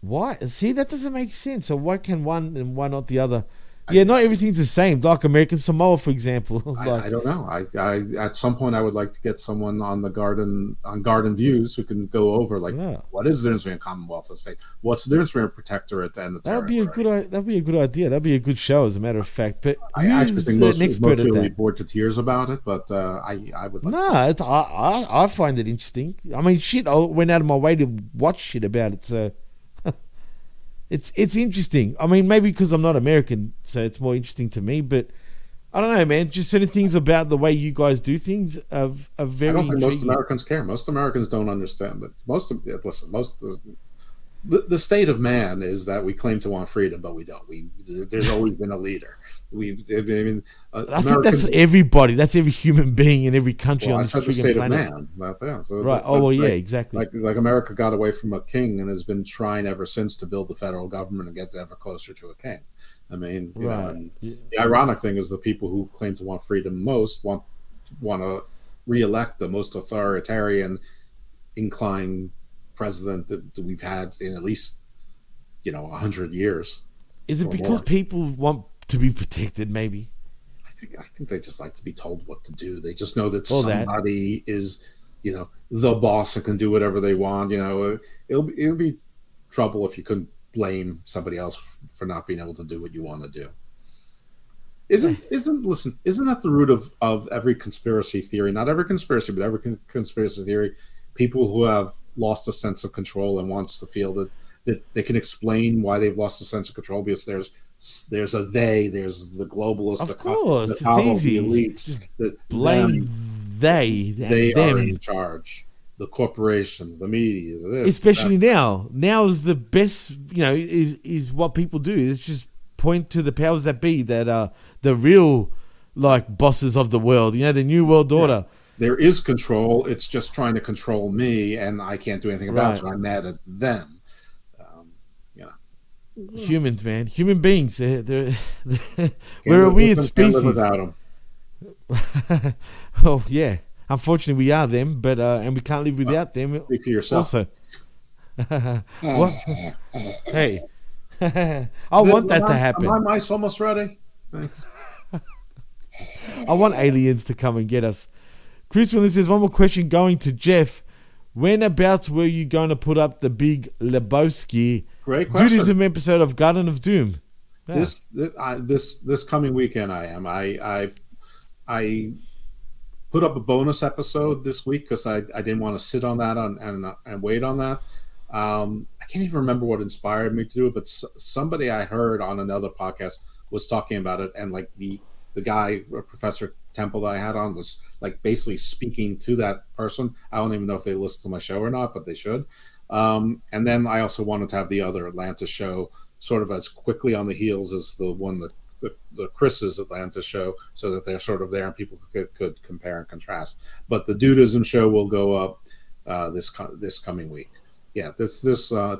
why? See, that doesn't make sense. So why can one and why not the other? Yeah, not everything's the same. Like American Samoa, for example. I, like, I don't know. I, I at some point I would like to get someone on the garden on Garden Views who can go over like Yeah. what is the difference between Commonwealth and state? What's the difference between protectorate and a that would be a good. That'd be a good idea. That'd be a good show, as a matter of fact. But I actually think most, most people be bored to tears about it, but uh, I I would like to Nah, it's, I, I I find it interesting. I mean, shit, I went out of my way to watch shit about it, so it's it's interesting. I mean, maybe because I'm not American, so it's more interesting to me. But I don't know, man. Just certain things about the way you guys do things are, are very I don't think most. Americans care. Most Americans don't understand But Most of listen, most of the, the, the state of man is that we claim to want freedom, but we don't. We there's always been a leader. We I mean, uh, I think that's everybody. That's every human being in every country well, on this the freaking planet. of man. Not that. So Right. but- Oh well, yeah, exactly. Like like America got away from a king and has been trying ever since to build the federal government and get ever closer to a king. I mean, you know, Right. and the ironic thing is the people who claim to want freedom most want want to reelect the most authoritarian inclined president that, that we've had in at least you know a hundred years. Is it because more. people want to be protected? Maybe. I think I think they just like to be told what to do. They just know that Well, somebody is, you know, the boss and can do whatever they want. You know, it'll be- it'll be trouble if you couldn't blame somebody else for not being able to do what you want to do. Isn't isn't listen? Isn't that the root of of every conspiracy theory? Not every conspiracy, but every con- conspiracy theory. People who have lost a sense of control and wants to feel that that they can explain why they've lost a sense of control because there's there's a they, there's the globalists, Of the, co- course, the it's of the elites, the, Blame them, they. they them. are in charge. The corporations, the media, this, especially that. now. Now is the best. You know, is is what people do. It's just point to the powers that be that are the real like bosses of the world. You know, the new world order. there is control. It's just trying to control me, and I can't do anything about Right. it. So I'm mad at them. Um, Humans, man, human beings. They're, they're, they're- Can't we're a live weird with them, can't live species. oh yeah. Unfortunately, we are them, but uh, and we can't live without them. Speak for yourself. Also, what? hey, I want that to happen. Are my mice almost ready? Thanks. I want aliens to come and get us. Chris Willis says one more question going to Jeff. When about were you going to put up the big Lebowski Great question. Dudism episode of Garden of Doom? Yeah. This this, I, this this coming weekend, I am. I I I put up a bonus episode this week because I, I didn't want to sit on that on, and and wait on that. Um, I can't even remember what inspired me to do it, but s- somebody I heard on another podcast was talking about it, and like the the guy, uh, Professor Temple, that I had on was like basically speaking to that person. I don't even know if they listen to my show or not, but they should. Um, and then I also wanted to have the other Atlanta show sort of as quickly on the heels as the one that the, the Chris's Atlanta show, so that they're sort of there and people could, could compare and contrast. But the Dudism show will go up uh, this this coming week. Yeah, this this uh,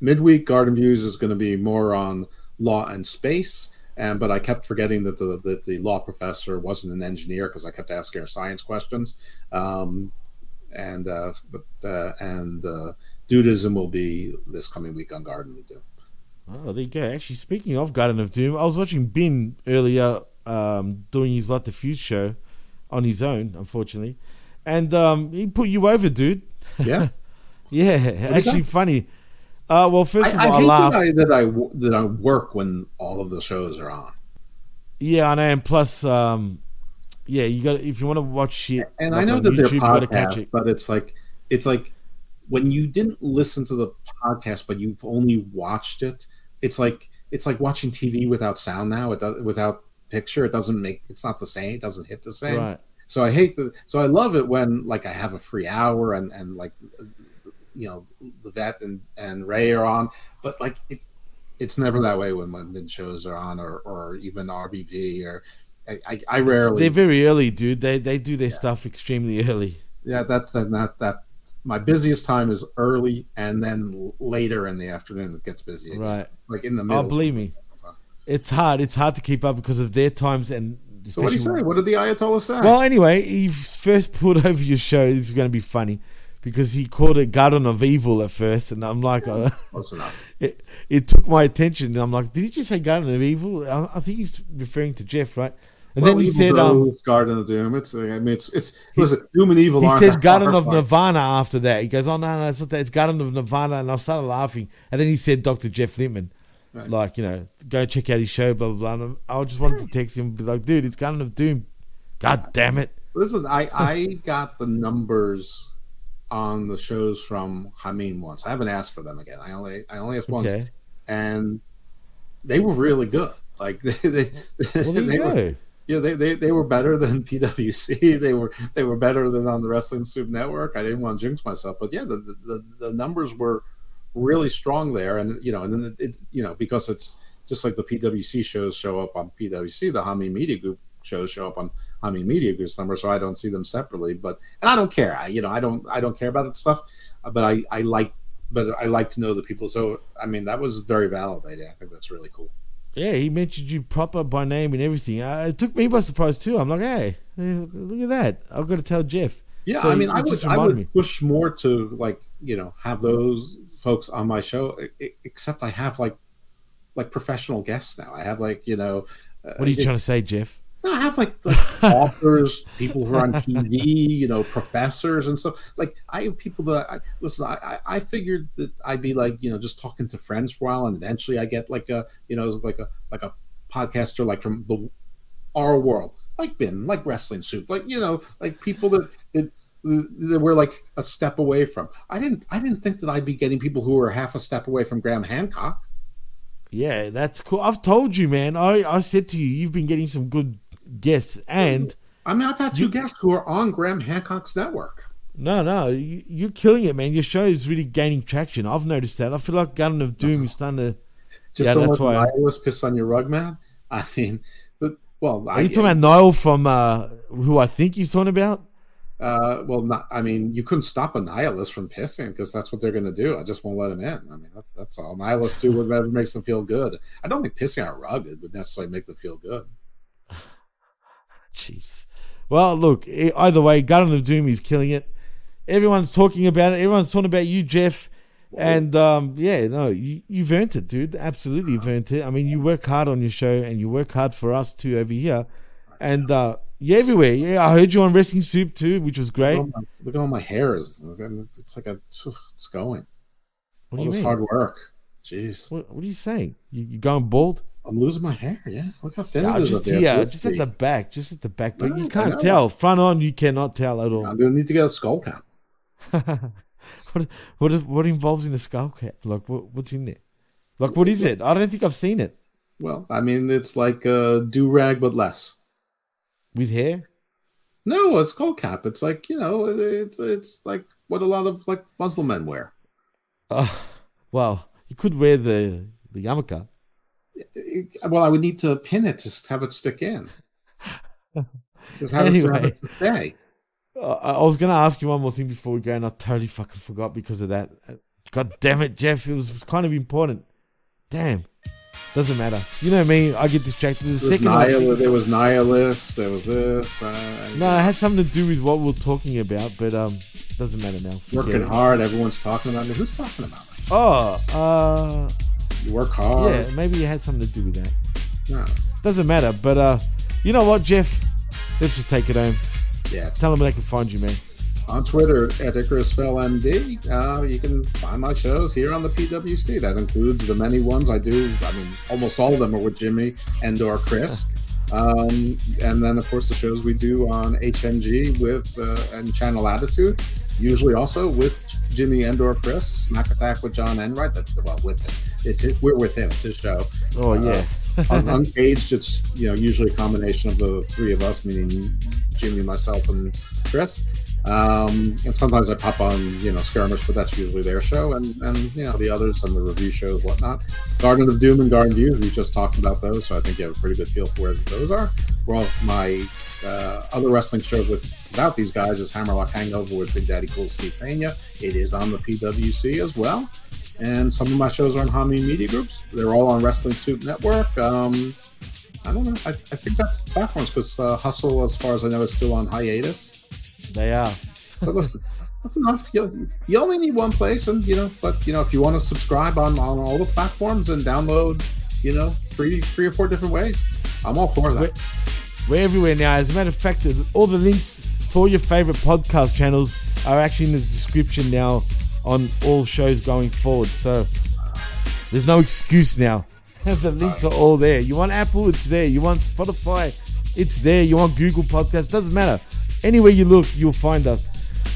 midweek Garden Views is going to be more on law and space. And but I kept forgetting that the that the law professor wasn't an engineer because I kept asking her science questions. Um, and uh, but uh, and uh, Dudism will be this coming week on Garden of Doom. Oh, there you go. Actually, speaking of Garden of Doom, I was watching Bin earlier um, doing his Lot the Fuse show on his own, unfortunately. And um, he put you over, dude. Yeah. yeah, is actually funny. Uh, well, first of I, all, I I, laughed. that I, that I that I work when all of the shows are on. Yeah, I know. And plus, um, yeah, you got if you want to watch shit, And like I know that they're YouTube, you gotta catch it. but it's like it's like when you didn't listen to the podcast, but you've only watched it. It's like it's like watching TV without sound now. It does, without picture. It doesn't make. It's not the same. It doesn't hit the same. Right. So I hate the. So I love it when like I have a free hour and and like you know the vet and and Ray are on, but like it. It's never that way when when mid shows are on or or even RBV or. I, I, I rarely. They're very early, dude. They they do their stuff extremely early. Yeah, that's and that that my busiest time is early, and then later in the afternoon it gets busy. Again. Right. It's like in the middle. Oh, believe me, it's hard. It's hard to keep up because of their times and. So what do you say? What did the Ayatollah say? Well, anyway, he first put over your show. This is going to be funny because he called it Garden of Evil at first, and I'm like, uh, Close enough. it, it took my attention. And I'm like, did he just say Garden of Evil? I, I think he's referring to Jeff, right? And Well, then he said, um, Rose, Garden of Doom. It's I mean it's it's listen, Doom and Evil. he said Garden of. Nirvana after that. He goes, oh no, no, it's, not that. it's Garden of Nirvana, and I started laughing. And then he said Dr. Jeff Lippman, Right. like you know, go check out his show, blah blah blah. And I just wanted to text him, and be like, dude, it's Garden of Doom. God damn it! Listen, I I got the numbers on the shows from Hameen once. I haven't asked for them again. I only I only asked once, Okay. and they were really good. Like they, they, Well, they go. Were, yeah, they, they they were better than PWC. They were they were better than on the Wrestling Soup Network. I didn't want to jinx myself, but yeah, the the, the, numbers were really strong there, and you know, and then it, you know because it's just like the PWC shows show up on PWC, the Hami Media Group shows show up on Hami Media Group's number, so I don't see them separately. But and I don't care. I you know I don't I don't care about that stuff, but I I like but I like to know the people. So I mean that was very validating. I think that's really cool. Yeah, he mentioned you proper by name and everything. Uh, it took me by surprise too. I'm like, hey, look at that. I've got to tell Jeff. Yeah, So I mean, I would, I would push more to like you know have those folks on my show. Except I have like like professional guests now. I have like you know. uh, What are you trying to say, Jeff? I have like, like authors, people who are on TV, you know, professors and stuff. Like I have people that I listen. I, I I figured that I'd be like you know just talking to friends for a while, and eventually I get like a you know like a like a podcaster like from the our world, like Ben, like Wrestling Soup, like you know like people that that that we're like a step away from. I didn't I didn't think that I'd be getting people who are half a step away from Graham Hancock. Yeah, that's cool. I've told you, man. I, I said to you, you've been getting some good guests, and I mean, I've had two guests who are on Graham Hancock's network. no, no, you, you're killing it, man. Your show is really gaining traction. I've noticed that. I feel like Garden of Doom is starting to. Just yeah, don't that's let why. piss on your rug, man. I mean, but well, Are you talking about Niall from uh, who I think he's talking about? Uh, well, not. I mean, you couldn't stop a nihilist from pissing because that's what they're going to do. I just won't let them in. I mean, that, that's all. Nihilists do whatever makes them feel good. I don't think pissing on a rug would necessarily make them feel good. Jeez. Well, look. Either way, Garden of Doom is killing it. Everyone's talking about it. Everyone's talking about you, Jeff. And um, yeah, no, you, you've earned it, dude. Absolutely, you've earned it. I mean, you work hard on your show, and you work hard for us too over here. And uh, you're everywhere. Yeah, I heard you on Wrestling Soup too, which was great. Look at all my, look at all my hair. Is it's like a it's going. What do all you this mean? hard work. Jeez. What, what are you saying? You, you going bald? I'm losing my hair. Yeah, look how thin No, it is. just here, It's just at the back, just at the back. But Right, you can't tell. Front on, you cannot tell at all. I'm gonna need to get a skull cap. what, what what involves in the skull cap? Like what, what's in there? Like what is it? I don't think I've seen it Well, I mean, it's like a do rag, but less. with hair. No, a skull cap. It's like you know, it's it's like what a lot of like Muslim men wear. Oh, well, you could wear the the yarmulke. Well, I would need to pin it to have it stick in. To have to Anyway. it to stay. Uh, I was gonna ask you one more thing before we go, and I totally fucking forgot because of that. God damn it, Jeff! It was kind of important. Damn, doesn't matter. You know me, I get distracted. The second, nihil- there was nihilist. There was this. Uh, no, it had something to do with what we are talking about, but um, doesn't matter now. Working it. hard. Everyone's talking about me. Who's talking about me? Oh, uh, You work hard. yeah, maybe it had something to do with that. No. Doesn't matter, but uh, you know what, Jeff? Let's just take it home. Yeah. Tell them where they can find you, man. on Twitter at IcarusFellMD. Uh, you can find my shows here on the PWC. That includes the many ones I do. I mean, almost all of them are with Jimmy and or Chris. Um, and then, of course, the shows we do on HMG with uh, and Channel Attitude, usually also with Jimmy and or Chris. Smack Attack with John Enright. That's well with him. It's his, we're with him. It's his show. Oh yeah. on Uncaged, it's you know usually a combination of the three of us, meaning Jimmy, myself, and Chris. Um, and sometimes I pop on you know skirmish, but that's usually their show, and and you know the others and the review shows, whatnot. Garden of Doom and Garden Views, we just talked about those, so I think you have a pretty good feel for where those are. Well, my uh, other wrestling show with without these guys is Hammerlock Hangover with Big Daddy Cool Steve Pena. It is on the PWC as well and some of my shows are on Hami Media Groups. They're all on Wrestling Tube Network. Um, I don't know. I, I think that's the platforms because uh, Hustle, as far as I know, is still on hiatus. They are. But listen, that's enough. You, you only need one place, and you know, but you know, if you want to subscribe on, on all the platforms and download, you know, three three or four different ways, I'm all for that. We're everywhere now. As a matter of fact, all the links to all your favorite podcast channels are actually in the description now on all shows going forward. So there's no excuse now. the links are all there. You want Apple, it's there. You want Spotify, it's there. You want Google Podcasts, doesn't matter. Anywhere you look, you'll find us.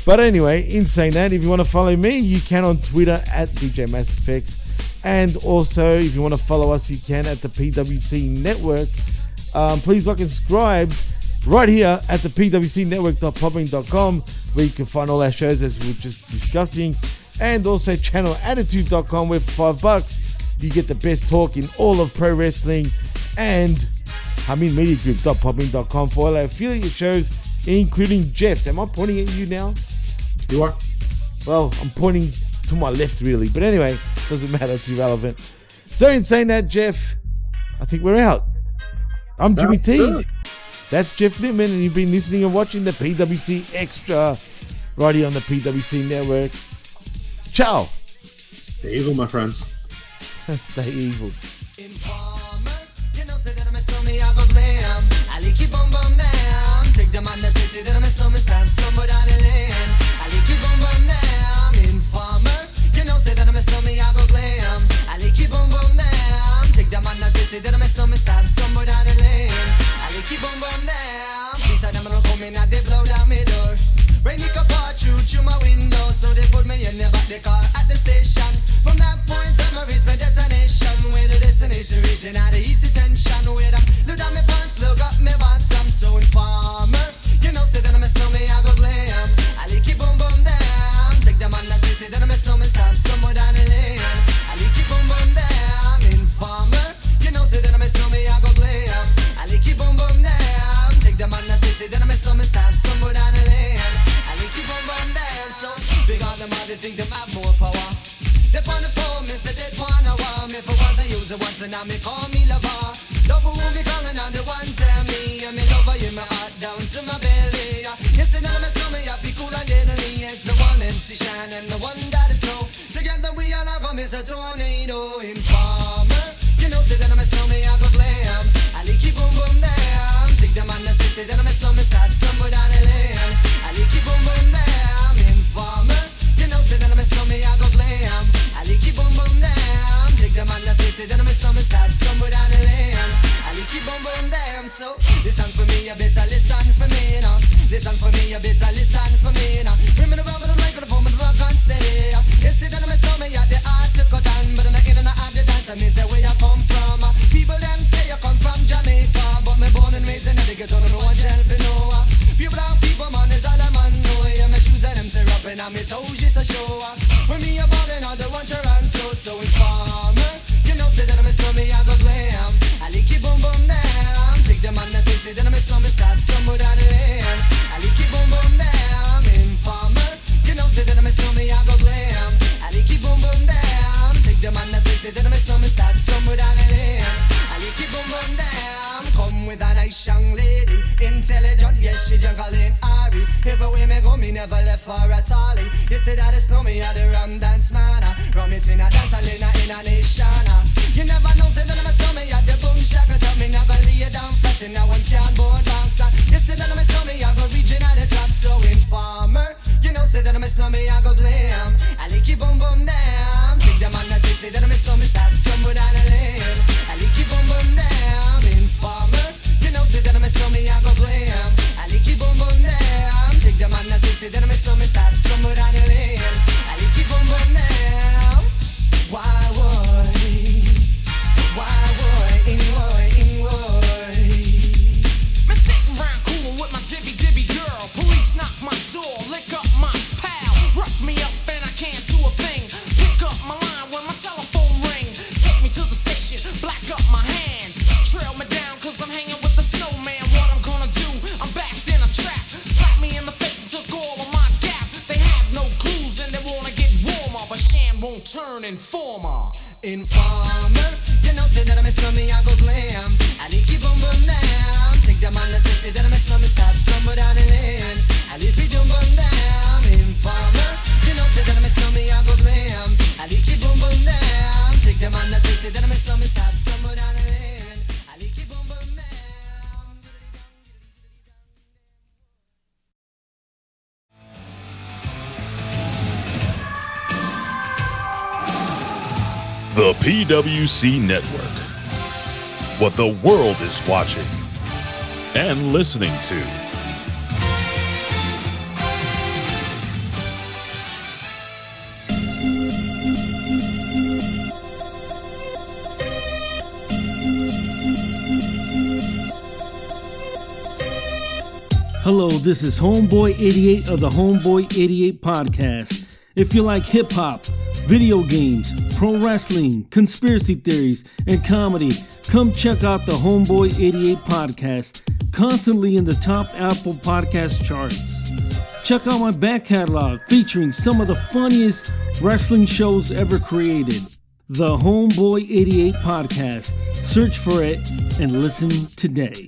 But anyway, in saying that, if you want to follow me, you can on Twitter at DJ Mass Effects. And also, if you want to follow us, you can at the PWC Network. Um, please like and subscribe right here at the pwcnetwork.podbean.com where you can find all our shows as we are just discussing. And also channelattitude.com where for five bucks you get the best talk in all of pro wrestling. And Hamin Media Group.podbean.com for all our affiliate shows, including Jeff's. Am I pointing at you now? You are? Well, I'm pointing to my left, really. But anyway, doesn't matter. It's irrelevant. So, in saying that, Jeff, I think we're out. I'm Jimmy T. good. That's Jeff Lippman, and you've been listening and watching the PWC Extra right here on the PWC Network. Ciao. Stay evil, my friends. Stay evil. Informer, you know, say that I'm a stormy, I go blame. I like you bum bum down. Take the man that say, say that I'm a stormy, stab somebody down the lane. I like you bum bum down. Informer, you know, say that I'm a stormy, I go blame. I like you bum bum down. Take the man that say, say that I'm a stormy, stab somebody down the lane. I you bum bum down. These are them come in and they blow down my door. Rain it pour through through my window, so they put me in the back the car at the station. From that point on, I reached my destination. Where the destination reaching out the east detention. Where I look down my pants, look up my bottom. So informer, you know, say that I'm a snowman, I go glam. I like it boom boom down. Take the man that say, say that I'm a snowman, stab somewhere down a tornado in farmer. You know, say that I'm a snowman, I go glam. I like you boom boom damn. Take them on the city, that I'm a snowman, stop somewhere down the lane. I like you boom boom damn. Informer. You know, say that I'm a snowman, I go glam. I like you boom boom damn. Take them on the city, that I'm a snowman, stop somewhere down the lane. I like you boom boom damn. So, listen for me, you better listen for me, you know. Listen for me, you better listen for me, you know. Remember the Esse dano me slår mig, ja at the typ nice young lady, intelligent, yes she juggling Ari. Everywhere me go, me never left for a tally. You say that it's no me, I the rum dance man. ah. Rum it in a dance, I in a in a nation. ah. You never know, say that I'm a stomach, I the boom shaka tell me never lay down flat in a one cardboard box. ah. You say that I'm a stomach, I go reaching at the top, so informer. You know, say that I'm a stomach, I go blame. I lick you boom boom down. Take the man that say, say that I'm a stomach, stop stumble down the lane. I lick you boom boom down. I'm a I stop. I. Why informer. Informer, you know, say that I'm a slummy, I go glam. PWC Network. What the world is watching and listening to. Hello, this is Homeboy 88 of the Homeboy 88 podcast. If you like hip hop, video games, pro wrestling, conspiracy theories, and comedy, come check out the Homeboy 88 podcast, constantly in the top Apple podcast charts. Check out my back catalog featuring some of the funniest wrestling shows ever created. The Homeboy 88 podcast. Search for it and listen today.